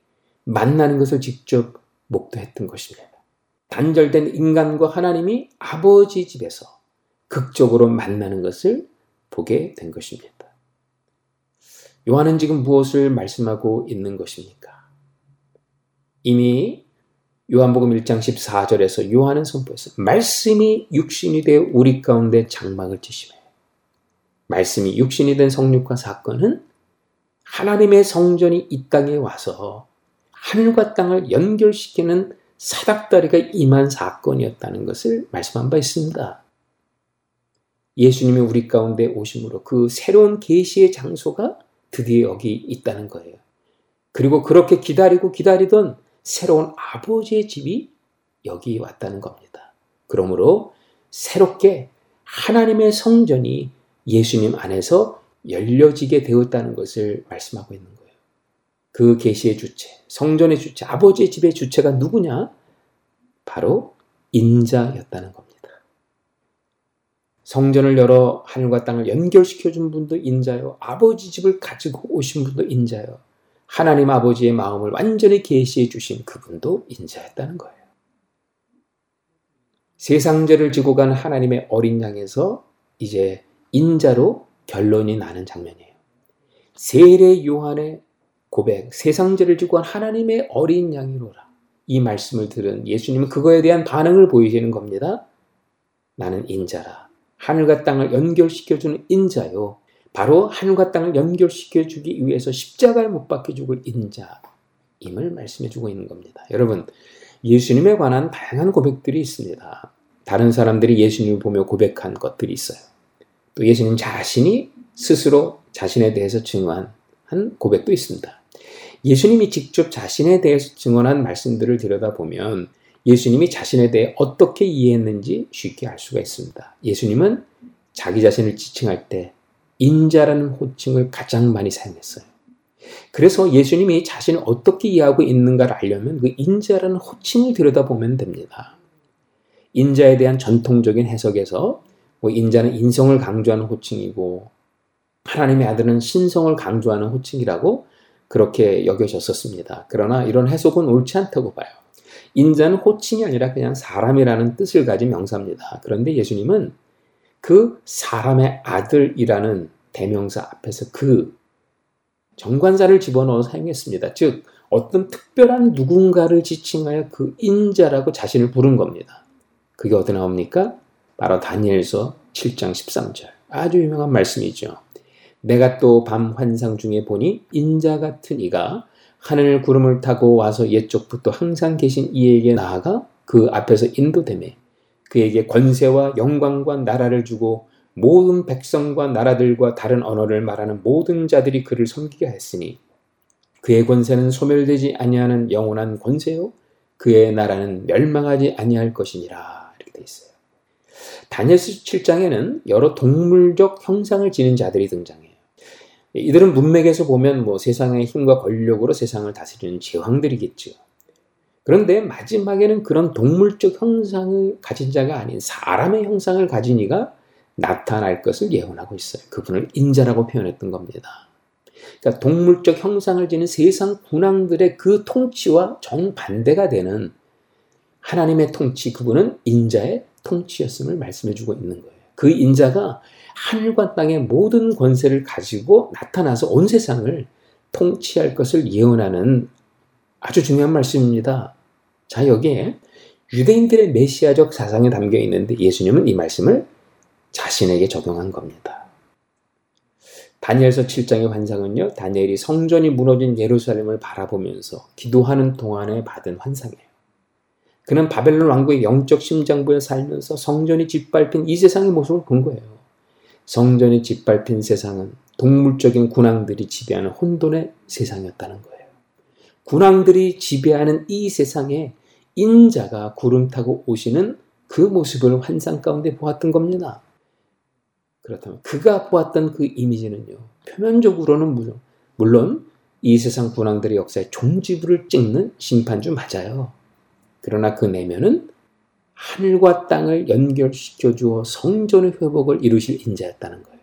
만나는 것을 직접 목도했던 것입니다. 단절된 인간과 하나님이 아버지 집에서 극적으로 만나는 것을 보게 된 것입니다. 요한은 지금 무엇을 말씀하고 있는 것입니까? 이미 요한복음 1장 14절에서 요한은 선포했어 말씀이 육신이 되어 우리 가운데 장막을 치시며 말씀이 육신이 된 성육과 사건은 하나님의 성전이 이 땅에 와서 하늘과 땅을 연결시키는 사닥다리가 임한 사건이었다는 것을 말씀한 바 있습니다. 예수님이 우리 가운데 오심으로 그 새로운 계시의 장소가 드디어 여기 있다는 거예요. 그리고 그렇게 기다리고 기다리던 새로운 아버지의 집이 여기 왔다는 겁니다. 그러므로 새롭게 하나님의 성전이 예수님 안에서 열려지게 되었다는 것을 말씀하고 있는 거예요. 그 계시의 주체, 성전의 주체, 아버지의 집의 주체가 누구냐? 바로 인자였다는 겁니다. 성전을 열어 하늘과 땅을 연결시켜 준 분도 인자요. 아버지 집을 가지고 오신 분도 인자요. 하나님 아버지의 마음을 완전히 계시해 주신 그분도 인자였다는 거예요. 세상죄를 지고 간 하나님의 어린 양에서 이제 인자로 결론이 나는 장면이에요. 세례 요한의 고백, 세상 죄를 지고 간 하나님의 어린 양이로라. 이 말씀을 들은 예수님은 그거에 대한 반응을 보이시는 겁니다. 나는 인자라. 하늘과 땅을 연결시켜주는 인자요. 바로 하늘과 땅을 연결시켜주기 위해서 십자가에 못 박혀 죽을 인자임을 말씀해주고 있는 겁니다. 여러분, 예수님에 관한 다양한 고백들이 있습니다. 다른 사람들이 예수님을 보며 고백한 것들이 있어요. 또 예수님 자신이 스스로 자신에 대해서 증언한 고백도 있습니다. 예수님이 직접 자신에 대해서 증언한 말씀들을 들여다보면 예수님이 자신에 대해 어떻게 이해했는지 쉽게 알 수가 있습니다. 예수님은 자기 자신을 지칭할 때 인자라는 호칭을 가장 많이 사용했어요. 그래서 예수님이 자신을 어떻게 이해하고 있는가를 알려면 그 인자라는 호칭을 들여다보면 됩니다. 인자에 대한 전통적인 해석에서 뭐 인자는 인성을 강조하는 호칭이고 하나님의 아들은 신성을 강조하는 호칭이라고 그렇게 여겨졌었습니다. 그러나 이런 해석은 옳지 않다고 봐요. 인자는 호칭이 아니라 그냥 사람이라는 뜻을 가진 명사입니다. 그런데 예수님은 그 사람의 아들이라는 대명사 앞에서 그 정관사를 집어넣어 사용했습니다. 즉, 어떤 특별한 누군가를 지칭하여 그 인자라고 자신을 부른 겁니다. 그게 어디 나옵니까? 바로 다니엘서 7장 13절. 아주 유명한 말씀이죠. 내가 또 밤 환상 중에 보니 인자 같은 이가 하늘 구름을 타고 와서 옛쪽부터 항상 계신 이에게 나아가 그 앞에서 인도되매 그에게 권세와 영광과 나라를 주고 모든 백성과 나라들과 다른 언어를 말하는 모든 자들이 그를 섬기게 했으니 그의 권세는 소멸되지 아니하는 영원한 권세요 그의 나라는 멸망하지 아니할 것이니라 이렇게 돼 있어요. 다니엘서 7장에는 여러 동물적 형상을 지닌 자들이 등장해요. 이들은 문맥에서 보면 뭐 세상의 힘과 권력으로 세상을 다스리는 제왕들이겠죠. 그런데 마지막에는 그런 동물적 형상을 가진 자가 아닌 사람의 형상을 가진 이가 나타날 것을 예언하고 있어요. 그분을 인자라고 표현했던 겁니다. 그러니까 동물적 형상을 지닌 세상 군왕들의 그 통치와 정반대가 되는 하나님의 통치, 그분은 인자의 통치였음을 말씀해주고 있는 거예요. 그 인자가 하늘과 땅의 모든 권세를 가지고 나타나서 온 세상을 통치할 것을 예언하는 아주 중요한 말씀입니다. 자, 여기에 유대인들의 메시아적 사상이 담겨 있는데 예수님은 이 말씀을 자신에게 적용한 겁니다. 다니엘서 7장의 환상은요, 다니엘이 성전이 무너진 예루살렘을 바라보면서 기도하는 동안에 받은 환상이에요. 그는 바벨론 왕국의 영적 심장부에 살면서 성전이 짓밟힌 이 세상의 모습을 본 거예요. 성전이 짓밟힌 세상은 동물적인 군왕들이 지배하는 혼돈의 세상이었다는 거예요. 군왕들이 지배하는 이 세상에 인자가 구름 타고 오시는 그 모습을 환상 가운데 보았던 겁니다. 그렇다면 그가 보았던 그 이미지는요. 표면적으로는 물론, 이 세상 군왕들의 역사에 종지부를 찍는 심판주 맞아요. 그러나 그 내면은 하늘과 땅을 연결시켜 주어 성전의 회복을 이루실 인자였다는 거예요.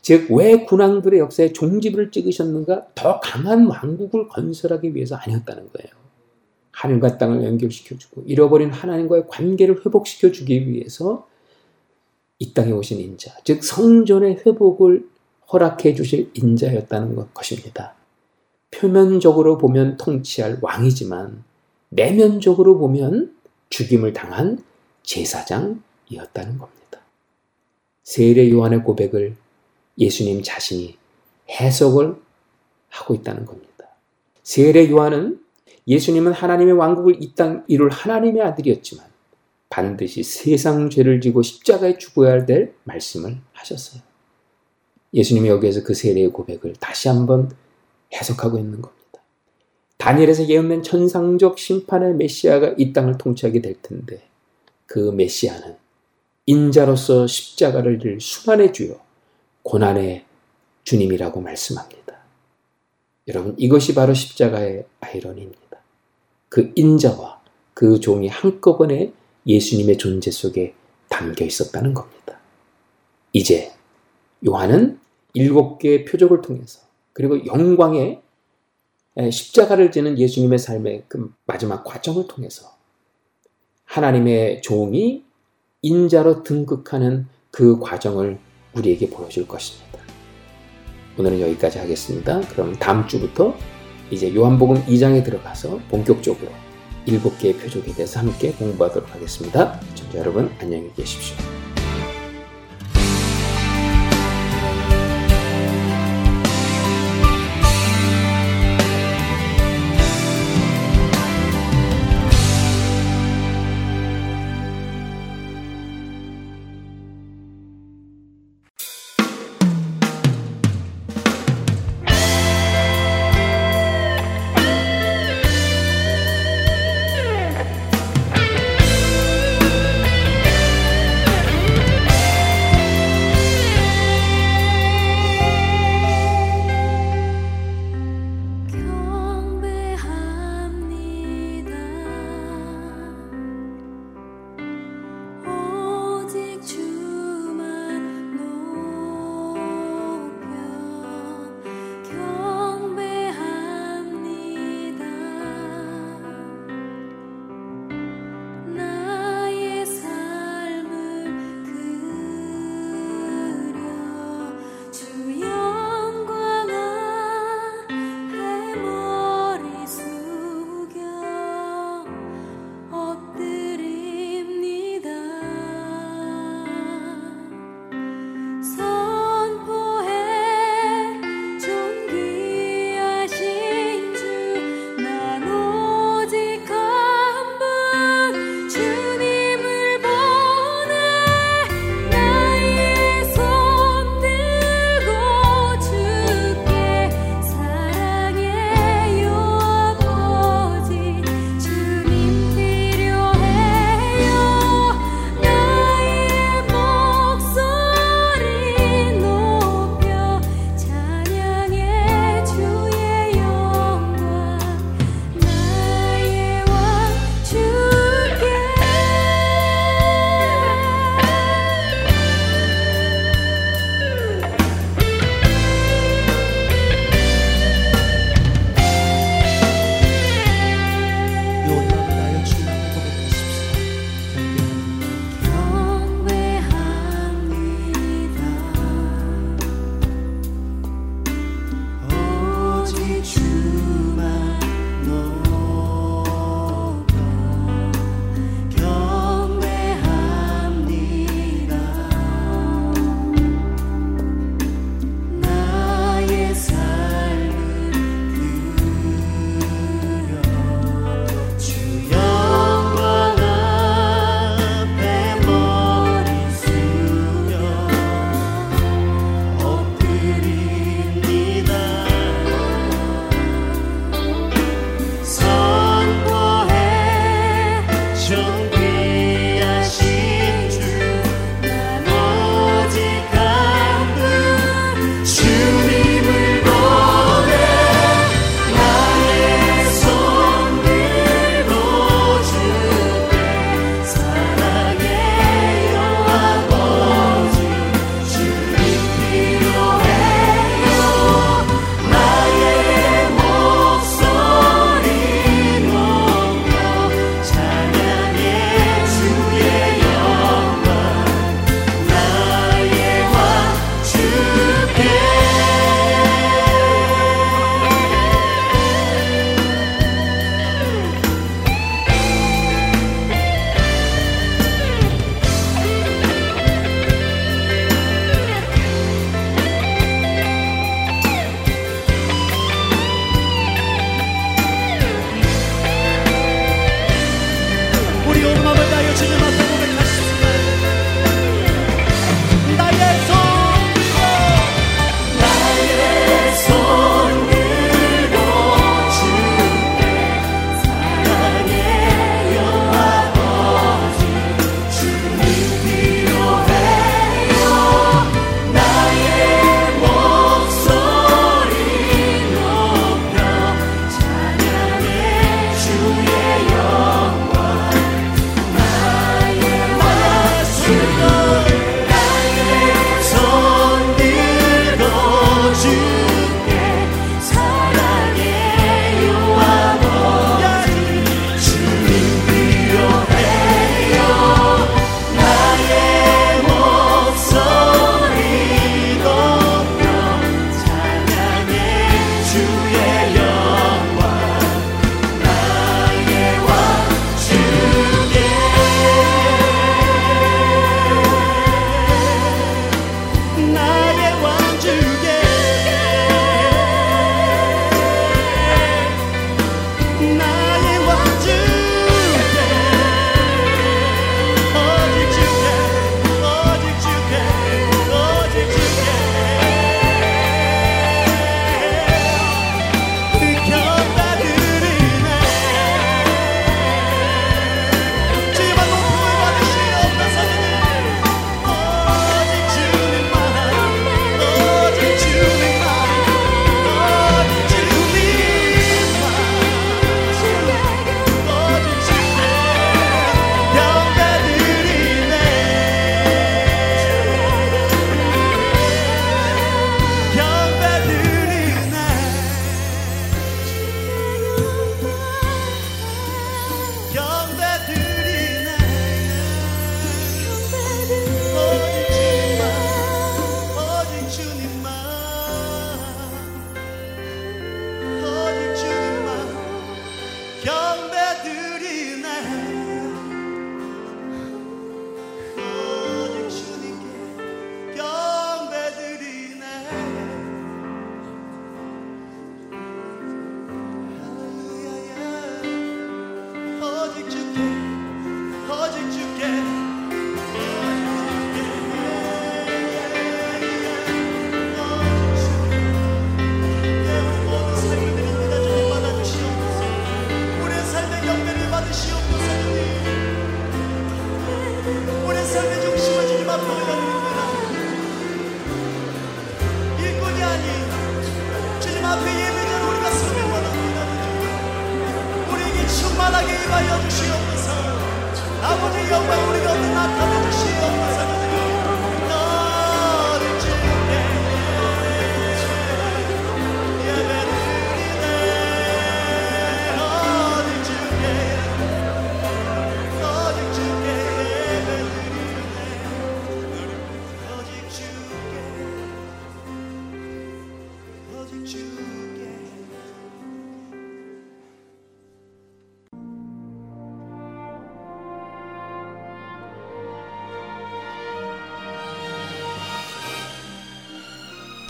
즉, 왜 군왕들의 역사에 종지부를 찍으셨는가? 더 강한 왕국을 건설하기 위해서 아니었다는 거예요. 하늘과 땅을 연결시켜주고 잃어버린 하나님과의 관계를 회복시켜주기 위해서 이 땅에 오신 인자, 즉 성전의 회복을 허락해 주실 인자였다는 것입니다. 표면적으로 보면 통치할 왕이지만 내면적으로 보면 죽임을 당한 제사장이었다는 겁니다. 세례 요한의 고백을 예수님 자신이 해석을 하고 있다는 겁니다. 세례 요한은 예수님은 하나님의 왕국을 이 땅 이룰 하나님의 아들이었지만 반드시 세상 죄를 지고 십자가에 죽어야 될 말씀을 하셨어요. 예수님이 여기에서 그 세례의 고백을 다시 한번 해석하고 있는 겁니다. 다니엘에서 예언된 천상적 심판의 메시아가 이 땅을 통치하게 될 텐데 그 메시아는 인자로서 십자가를 질 수만의 주요 고난의 주님이라고 말씀합니다. 여러분 이것이 바로 십자가의 아이러니입니다. 그 인자와 그 종이 한꺼번에 예수님의 존재 속에 담겨 있었다는 겁니다. 이제 요한은 일곱 개의 표적을 통해서 그리고 영광의 십자가를 지는 예수님의 삶의 그 마지막 과정을 통해서 하나님의 종이 인자로 등극하는 그 과정을 우리에게 보여줄 것입니다. 오늘은 여기까지 하겠습니다. 그럼 다음 주부터 이제 요한복음 2장에 들어가서 본격적으로 일곱 개의 표적에 대해서 함께 공부하도록 하겠습니다. 청자 여러분 안녕히 계십시오.